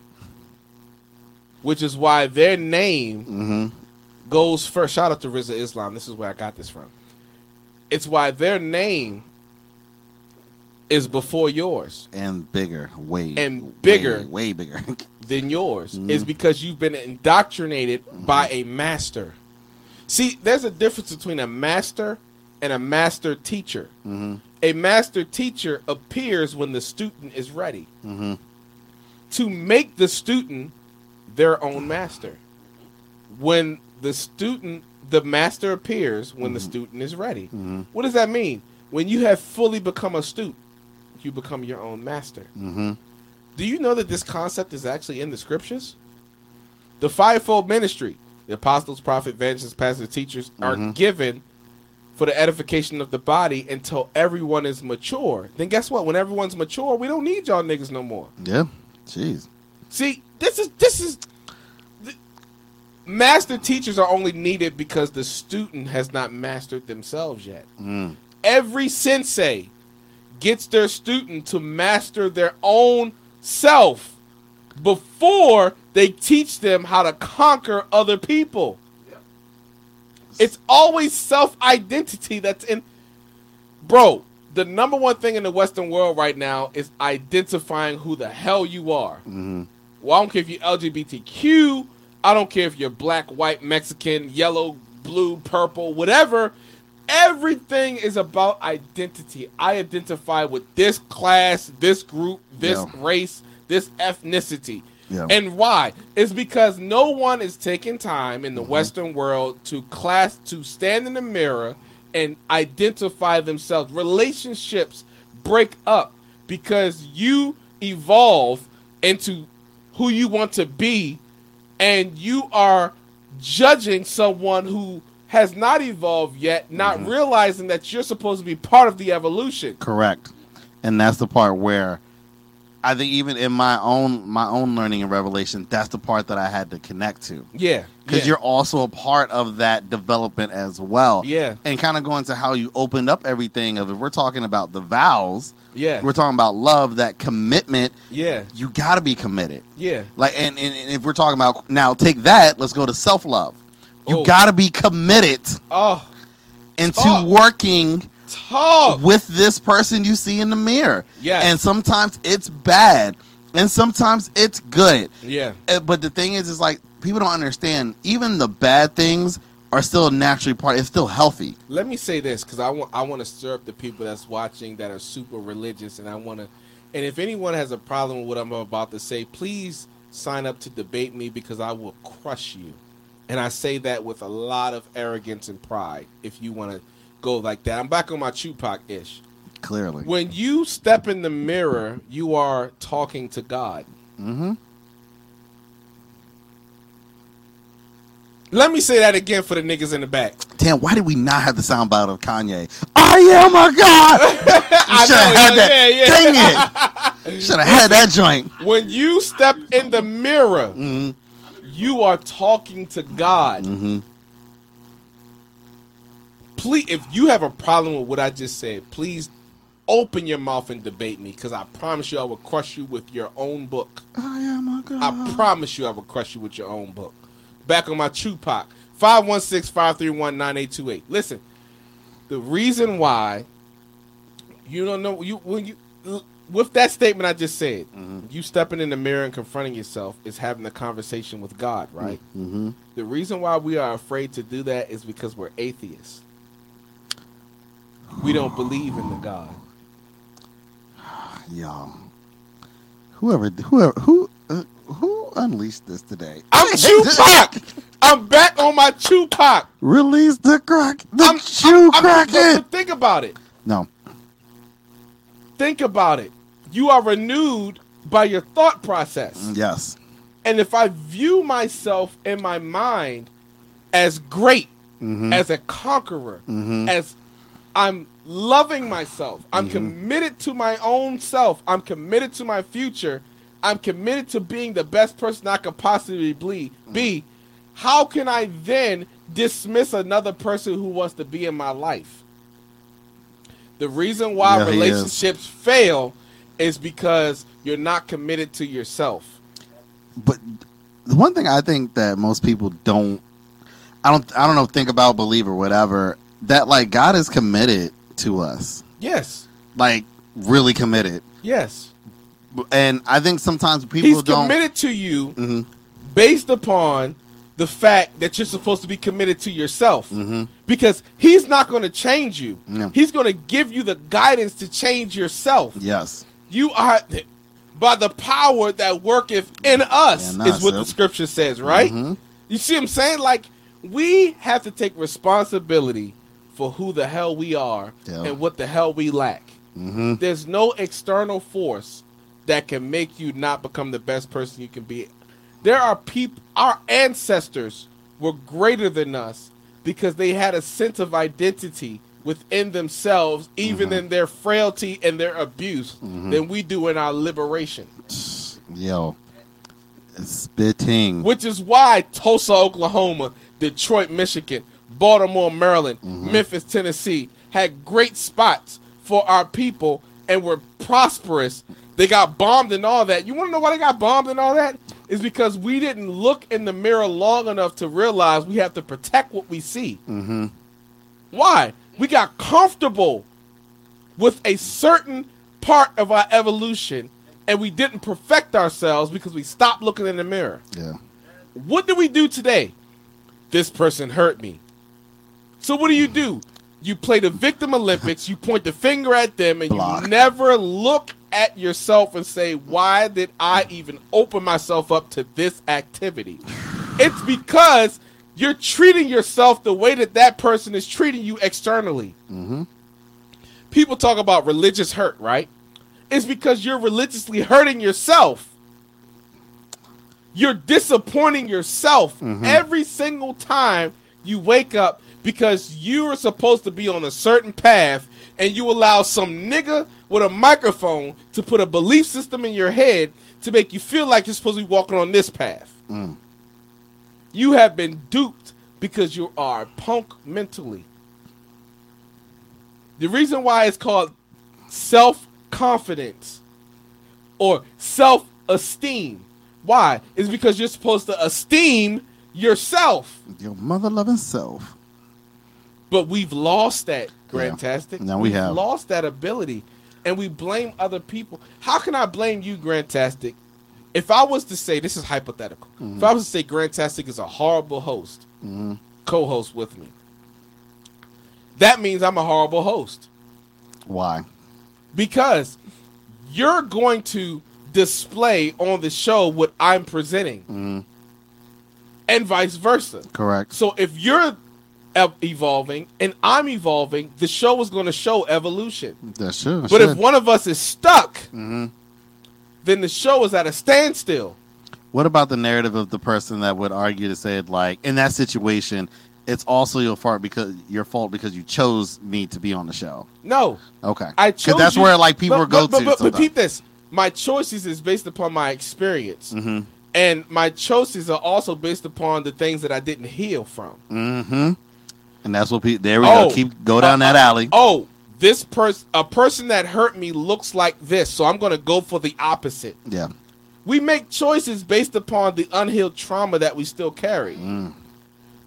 Which is why their name hmm goes first. Shout out to Rizza Islam. This is where I got this from. It's why their name is before yours And bigger, way And bigger. way, way bigger. than yours. Mhm. Is because you've been indoctrinated by a master. See, there's a difference between a master and a master teacher. hmm A master teacher appears when the student is ready hmm to make the student their own master. When the student, the master appears when the student is ready. Mhm. What does that mean? When you have fully become a student, you become your own master. hmm Do you know that this concept is actually in the scriptures? The fivefold ministry, the apostles, prophet, evangelists, pastors, teachers, are Mhm. given for the edification of the body until everyone is mature. Then guess what? When everyone's mature, we don't need y'all niggas no more. Yeah. Jeez. See, this is this is th- master teachers are only needed because the student has not mastered themselves yet. Mm. Every sensei gets their student to master their own self before they teach them how to conquer other people. It's always self identity that's in. Bro, the number one thing in the Western world right now is identifying who the hell you are. hmm Well, I don't care if you're LGBTQ. I don't care if you're black, white, Mexican, yellow, blue, purple, whatever. Everything is about identity. I identify with this class, this group, this Yeah. race, this ethnicity. Yeah. And why? It's because no one is taking time in the Mm-hmm. Western world to class to stand in the mirror and identify themselves. Relationships break up because you evolve into who you want to be and you are judging someone who has not evolved yet, not Mm-hmm. realizing that you're supposed to be part of the evolution. Correct. And that's the part where I think even in my own my own learning and revelation, that's the part that I had to connect to. Yeah. Because yeah. you're also a part of that development as well. Yeah. And kind of going to how you opened up everything of if we're talking about the vows, Yeah. we're talking about love, that commitment, Yeah. you gotta be committed. Yeah. Like and, and, and if we're talking about now take that, let's go to self love. You Oh. gotta be committed Oh, into working talk. with this person you see in the mirror. Yeah. And sometimes it's bad, and sometimes it's good. Yeah. Uh, But the thing is, is like people don't understand. Even the bad things are still naturally part. It's still healthy. Let me say this because I want I want to stir up the people that's watching that are super religious, and I want to. And if anyone has a problem with what I'm about to say, please sign up to debate me because I will crush you. And I say that with a lot of arrogance and pride. If you want to go like that, I'm back on my Tupac ish. Clearly. When you step in the mirror, you are talking to God. Mm-hmm. Let me say that again for the niggas in the back. Damn, why did we not have the soundbite of Kanye? I am a god. I Should have had that. yeah, yeah. Dang it. Should have had that joint. When you step in the mirror, Mm-hmm. you are talking to God. Mm-hmm. Please, if you have a problem with what I just said, please open your mouth and debate me because I promise you I will crush you with your own book. I am a god. I promise you I will crush you with your own book. Back on my Tupac. 516-531-9828. Listen, the reason why you don't know you when you with that statement I just said, Mhm. you stepping in the mirror and confronting yourself is having a conversation with God, right? Mm-hmm. The reason why we are afraid to do that is because we're atheists. We don't believe in the God. Y'all, whoever, whoever, who, uh, who unleashed this today? I'm Tupac. I'm back on my Tupac. Release the crack, the I'm, chew I'm- crack but think about it. No, Think about it. You are renewed by your thought process. yes, And if I view myself in my mind as great, Mhm. as a conqueror, Mhm. as I'm loving myself, I'm mm-hmm. committed to my own self, I'm committed to my future, I'm committed to being the best person I could possibly be, mm-hmm. be. How can I then dismiss another person who wants to be in my life? The reason why Yeah, he is. relationships fail is because you're not committed to yourself. but the one thing I think that most people don't, I don't, I don't know, think about, believe or whatever, that like God is committed to us, Yes. like really committed, Yes. and I think sometimes people He's don't. committed to you Mhm. based upon the fact that you're supposed to be committed to yourself. Mhm. Because he's not going to change you. Yeah. He's going to give you the guidance to change yourself. Yes, You are by the power that worketh in us In is what the scripture says, right? Mhm. You see what I'm saying? Like we have to take responsibility for who the hell we are Yeah. and what the hell we lack. hmm There's no external force that can make you not become the best person you can be. There are people, our ancestors were greater than us because they had a sense of identity within themselves, even in their frailty and their abuse, than we do in our liberation. yo, spitting. Which is why Tulsa, Oklahoma, Detroit, Michigan, Baltimore, Maryland, Memphis, Tennessee had great spots for our people and were prosperous. They got bombed and all that. You want to know why they got bombed and all that? Is because we didn't look in the mirror long enough to realize we have to protect what we see. hmm Why? We got comfortable with a certain part of our evolution and we didn't perfect ourselves because we stopped looking in the mirror. Yeah. What do we do today? This person hurt me. So what do you do? You play the victim Olympics, you point the finger at them, and Block. you never look at yourself and say, Why did I even open myself up to this activity? It's because you're treating yourself the way that that person is treating you externally. hmm People talk about religious hurt, right? It's because you're religiously hurting yourself. You're disappointing yourself every single time you wake up because you are supposed to be on a certain path and you allow some nigga with a microphone to put a belief system in your head to make you feel like you're supposed to be walking on this path. Mm. You have been duped because you are punk mentally. The reason why it's called self confidence or self esteem. Why? Is because you're supposed to esteem yourself. Your mother loving self. But we've lost that, Grantastic. No, we We've have. lost that ability. And we blame other people. How can I blame you, Grantastic? If I was to say, this is hypothetical. If I was to say Grantastic is a horrible host, hmm co-host with me, that means I'm a horrible host. Why? because you're going to display on the show what I'm presenting, Mhm. and vice versa. Correct. So if you're evolving and I'm evolving, the show is going to show evolution. That should. But if one of us is stuck, hmm then the show is at a standstill. What about the narrative of the person that would argue to say like in that situation, it's also your fault because your fault because you chose me to be on the show. No, Okay, I chose that's you- where like people but, go but, to. But, peep this: my choices is based upon my experience, Mm-hmm. and my choices are also based upon the things that I didn't heal from. Mm-hmm. And that's what people. There we Oh, go. Keep go down that uh, uh, alley. Oh, this person, a person that hurt me looks like this, so I'm going to go for the opposite. Yeah. We make choices based upon the unhealed trauma that we still carry. Mm.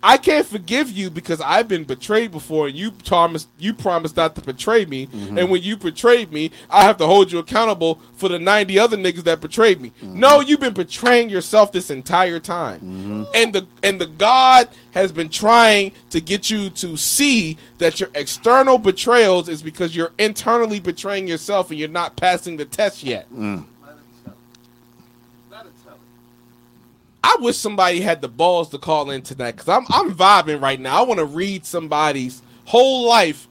I can't forgive you because I've been betrayed before, and you promised you promised not to betray me. Mm-hmm. And when you betrayed me, I have to hold you accountable for the ninety other niggas that betrayed me. Mm-hmm. No, you've been betraying yourself this entire time, mm-hmm. and the and the God has been trying to get you to see that your external betrayals is because you're internally betraying yourself, and you're not passing the test yet. Mm. I wish somebody had the balls to call in tonight because I'm I'm vibing right now. I want to read somebody's whole life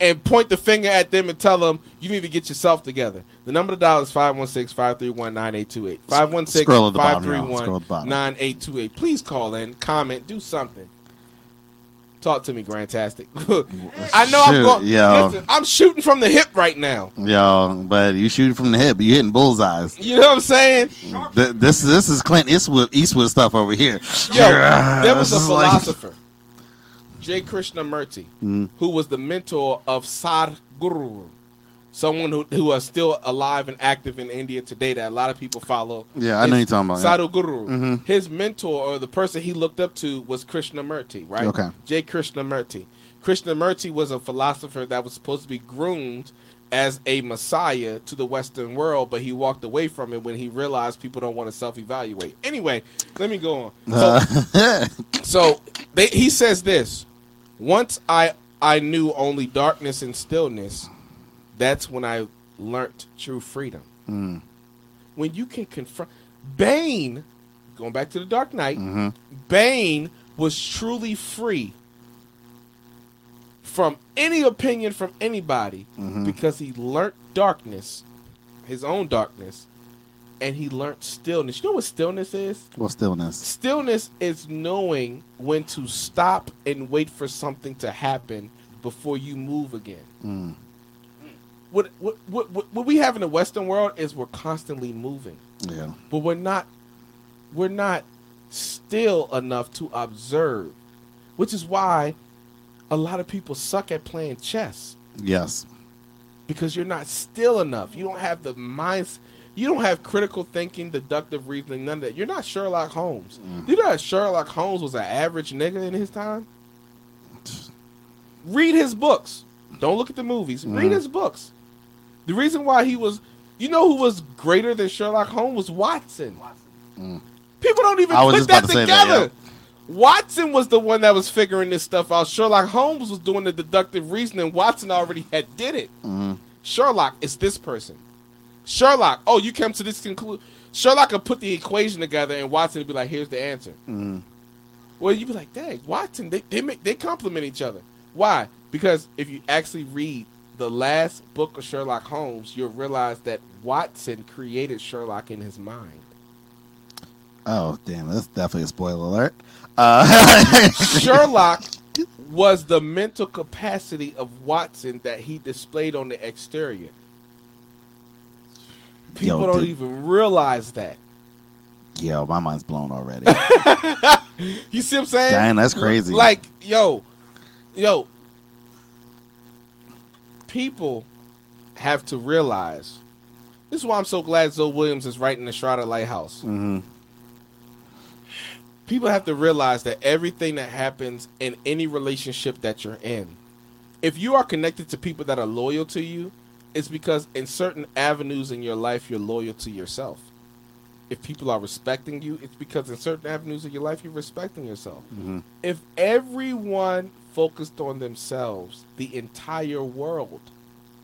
and point the finger at them and tell them you need to get yourself together. The number to dial is 516-531-9828. 516 Scroll at the bottom, y'all. Scroll at the 531 bottom. 9828. Please call in, comment, do something. Talk to me, Grantastic. I know I'm going. yo. Listen, I'm shooting from the hip right now. Yo, but you shooting from the hip, you hitting bullseyes. You know what I'm saying? Th- This this is Clint Eastwood Eastwood stuff over here. Yo, there was a is like- philosopher, J. Krishnamurti, Mm. who was the mentor of Sadhguru, someone who, who is still alive and active in India today that a lot of people follow. Yeah, I know you're talking about, yeah. Sadhguru. Mhm. His mentor or the person he looked up to was Krishnamurti, right? Okay. J. Krishnamurti. Krishnamurti was a philosopher that was supposed to be groomed as a messiah to the Western world, but he walked away from it when he realized people don't want to self-evaluate. Anyway, let me go on. So, so they, he says this: Once I I knew only darkness and stillness, that's when I learnt true freedom. Mm. When you can confront Bane, going back to the Dark Knight, Mhm. Bane was truly free from any opinion from anybody Mhm. because he learnt darkness, his own darkness, and he learnt stillness. You know what stillness is? What stillness? Stillness is knowing when to stop and wait for something to happen before you move again. Mm. What, what, what, what, what we have in the Western world is we're constantly moving, Yeah. but we're not we're not still enough to observe, which is why a lot of people suck at playing chess Yes. because you're not still enough. You don't have the minds. You don't have critical thinking, deductive reasoning, none of that. You're not Sherlock Holmes. You know that Sherlock Holmes was an average nigga in his time. Read his books. Don't look at the movies. Read Mhm. his books. The reason why he was, you know, who was greater than Sherlock Holmes was Watson. Mm. People don't even put that about to say that, together. yeah. Watson was the one that was figuring this stuff out. Sherlock Holmes was doing the deductive reasoning. Watson already had did it. Mhm. Sherlock is this person. Sherlock, oh, you came to this conclusion. Sherlock could put the equation together, and Watson would be like, "Here's the answer." Mm. Well, you'd be like, "Dang, Watson, they they make, they complement each other." Why? Because if you actually read the last book of Sherlock Holmes, you'll realize that Watson created Sherlock in his mind. Oh damn, that's definitely a spoiler alert. Uh, Sherlock was the mental capacity of Watson that he displayed on the exterior. People Yo, don't did- even realize that. Yo, my mind's blown already. You see what I'm saying? Dang, that's crazy. Like, yo, yo, people have to realize. This is why I'm so glad Zoe Williams is writing the Shrouded Lighthouse. hmm people have to realize that everything that happens in any relationship that you're in, if you are connected to people that are loyal to you, it's because in certain avenues in your life, you're loyal to yourself. If people are respecting you, it's because in certain avenues of your life, you're respecting yourself. hmm If everyone focused on themselves, the entire world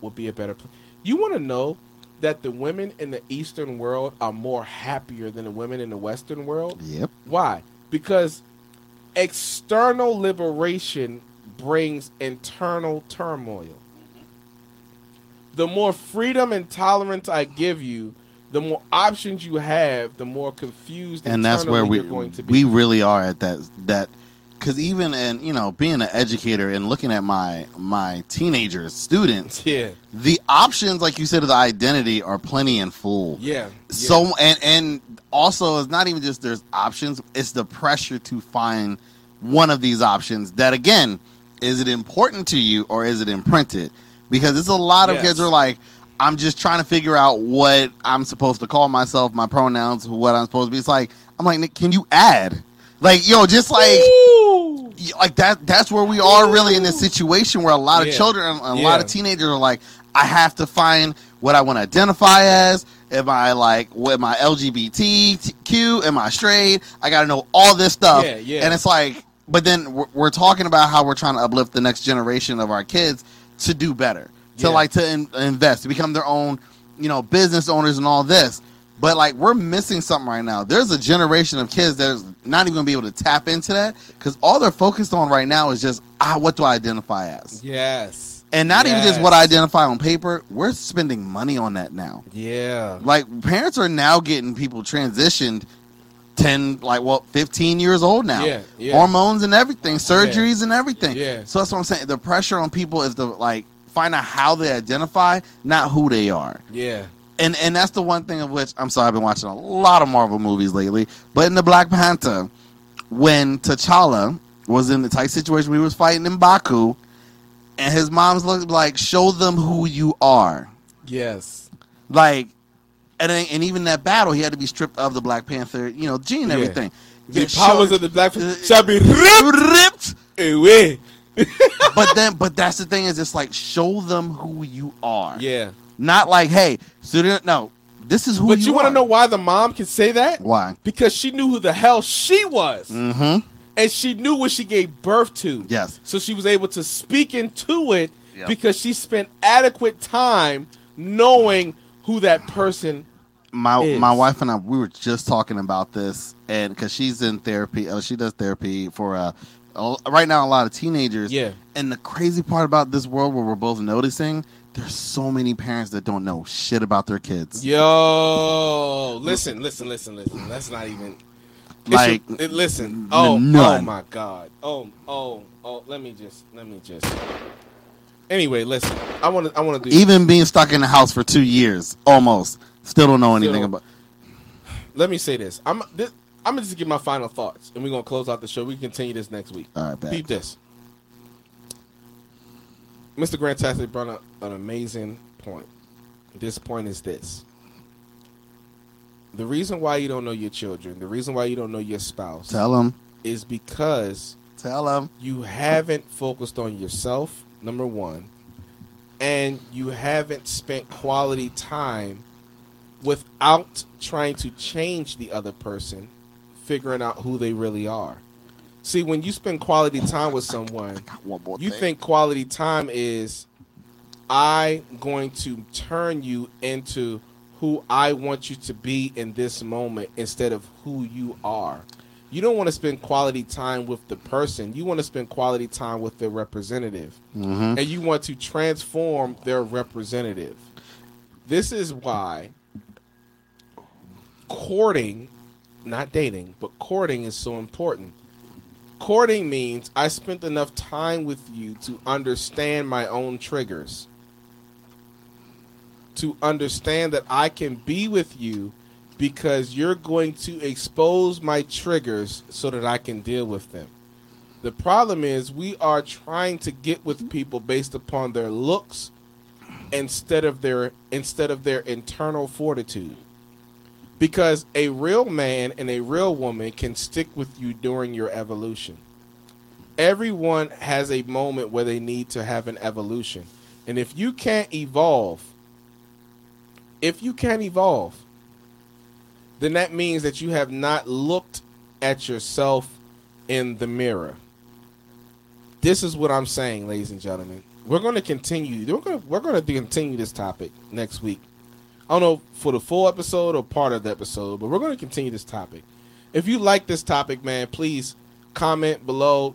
would be a better place. You want to know that the women in the Eastern world are more happier than the women in the Western world? Yep. Why? Because external liberation brings internal turmoil. The more freedom and tolerance I give you, the more options you have, the more confused and that's where we you're going to be. we really are at that that because even in you know being an educator and looking at my my teenagers students yeah, the options like you said of the identity are plenty and full yeah. so and and also it's not even just there's options it's the pressure to find one of these options that again is it important to you or is it imprinted because it's a lot of Yes. kids are like i'm just trying to figure out what i'm supposed to call myself my pronouns what i'm supposed to be it's like i'm like Nick, can you add like yo just like Ooh. like that that's where we are really in this situation where a lot of Yeah. children and a Yeah. lot of teenagers are like i have to find what i want to identify as am i like what am i lgbtq am i straight i gotta know all this stuff Yeah, yeah. and it's like but then we're, we're talking about how we're trying to uplift the next generation of our kids to do better to Yeah. like to in, invest to become their own you know business owners and all this but like we're missing something right now there's a generation of kids that's not even gonna be able to tap into that because all they're focused on right now is just ah what do i identify as Yes. and not even just what i identify on paper we're spending money on that now Yeah. like parents are now getting people transitioned 10 like well 15 years old now Yeah, yeah. hormones and everything surgeries and everything Yeah. so that's what i'm saying the pressure on people is to like find out how they identify not who they are Yeah. And and that's the one thing of which I'm sorry I've been watching a lot of Marvel movies lately. But in the Black Panther, when T'Challa was in the tight situation, we was fighting M'Baku, and his mom's looked like, "Show them who you are." Yes. Like, and then, and even that battle, he had to be stripped of the Black Panther, you know, gene and Yeah. everything. The powers of the black uh, shall be ripped ripped. away. but then, but that's the thing is, it's like show them who you are. Yeah. Not like, hey, student, no, this is who But you, you, want to know why the mom can say that? why? Because she knew who the hell she was. Mm-hmm. And she knew what she gave birth to. Yes. So she was able to speak into it Yep. because she spent adequate time knowing who that person my is. my wife and I we were just talking about this, and because she's in therapy, uh, she does therapy for uh, right now a lot of teenagers. Yeah. And the crazy part about this world, where we're both noticing, there's so many parents that don't know shit about their kids. Yo, listen, listen, listen, listen. That's not even Like, should- it- listen. n- Oh, oh my god. Oh, oh, oh. Let me just, let me just. Anyway, listen. I want to, I want to do. Even being stuck in the house for two years, almost, still don't know anything don't- about. let me say this. I'm, this, I'm gonna just give my final thoughts, and we're gonna close out the show. We can continue this next week. All right. Peep this. Mr. Grantastic brought up an amazing point. This point is this. The reason why you don't know your children, the reason why you don't know your spouse, Tell them, is because tell them. you haven't focused on yourself, number one, and you haven't spent quality time without trying to change the other person, figuring out who they really are. See, when you spend quality time with someone, you thing. think quality time is I going to turn you into who I want you to be in this moment instead of who you are. You don't want to spend quality time with the person. You want to spend quality time with their representative. Mhm. And you want to transform their representative. This is why courting, not dating, but courting is so important. Courting means I spent enough time with you to understand my own triggers. To understand that I can be with you because you're going to expose my triggers so that I can deal with them. The problem is we are trying to get with people based upon their looks instead of their instead of their internal fortitude. Because a real man and a real woman can stick with you during your evolution. Everyone has a moment where they need to have an evolution. And if you can't evolve, if you can't evolve, then that means that you have not looked at yourself in the mirror. This is what I'm saying, ladies and gentlemen. We're going to continue. We're going to we're going to continue this topic next week. I don't know for the full episode or part of the episode, but we're going to continue this topic. If you like this topic, man, please comment below,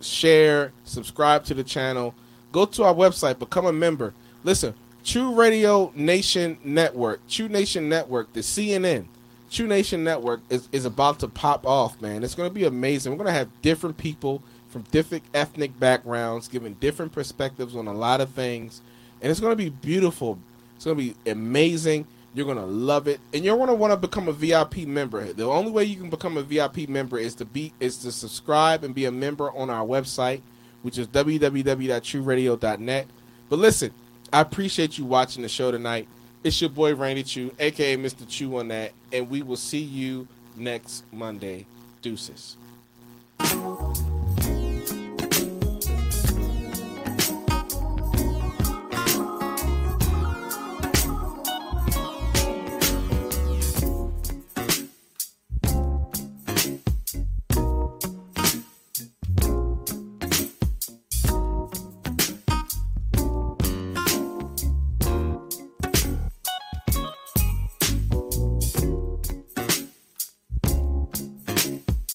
share, subscribe to the channel, go to our website, become a member. Listen, Choo Radio Nation Network, Choo Nation Network, the CNN, Choo Nation Network is, is about to pop off, man. It's going to be amazing. We're going to have different people from different ethnic backgrounds giving different perspectives on a lot of things. And it's going to be beautiful. It's to be amazing. You're to love it. And you're to want to become a VIP member. The only way you can become a VIP member is to be is to subscribe and be a member on our website, which is www.chooradio.net. But listen, I appreciate you watching the show tonight. It's your boy Randy Choo, aka Mr. Choo on that, and we will see you next Monday. Deuces.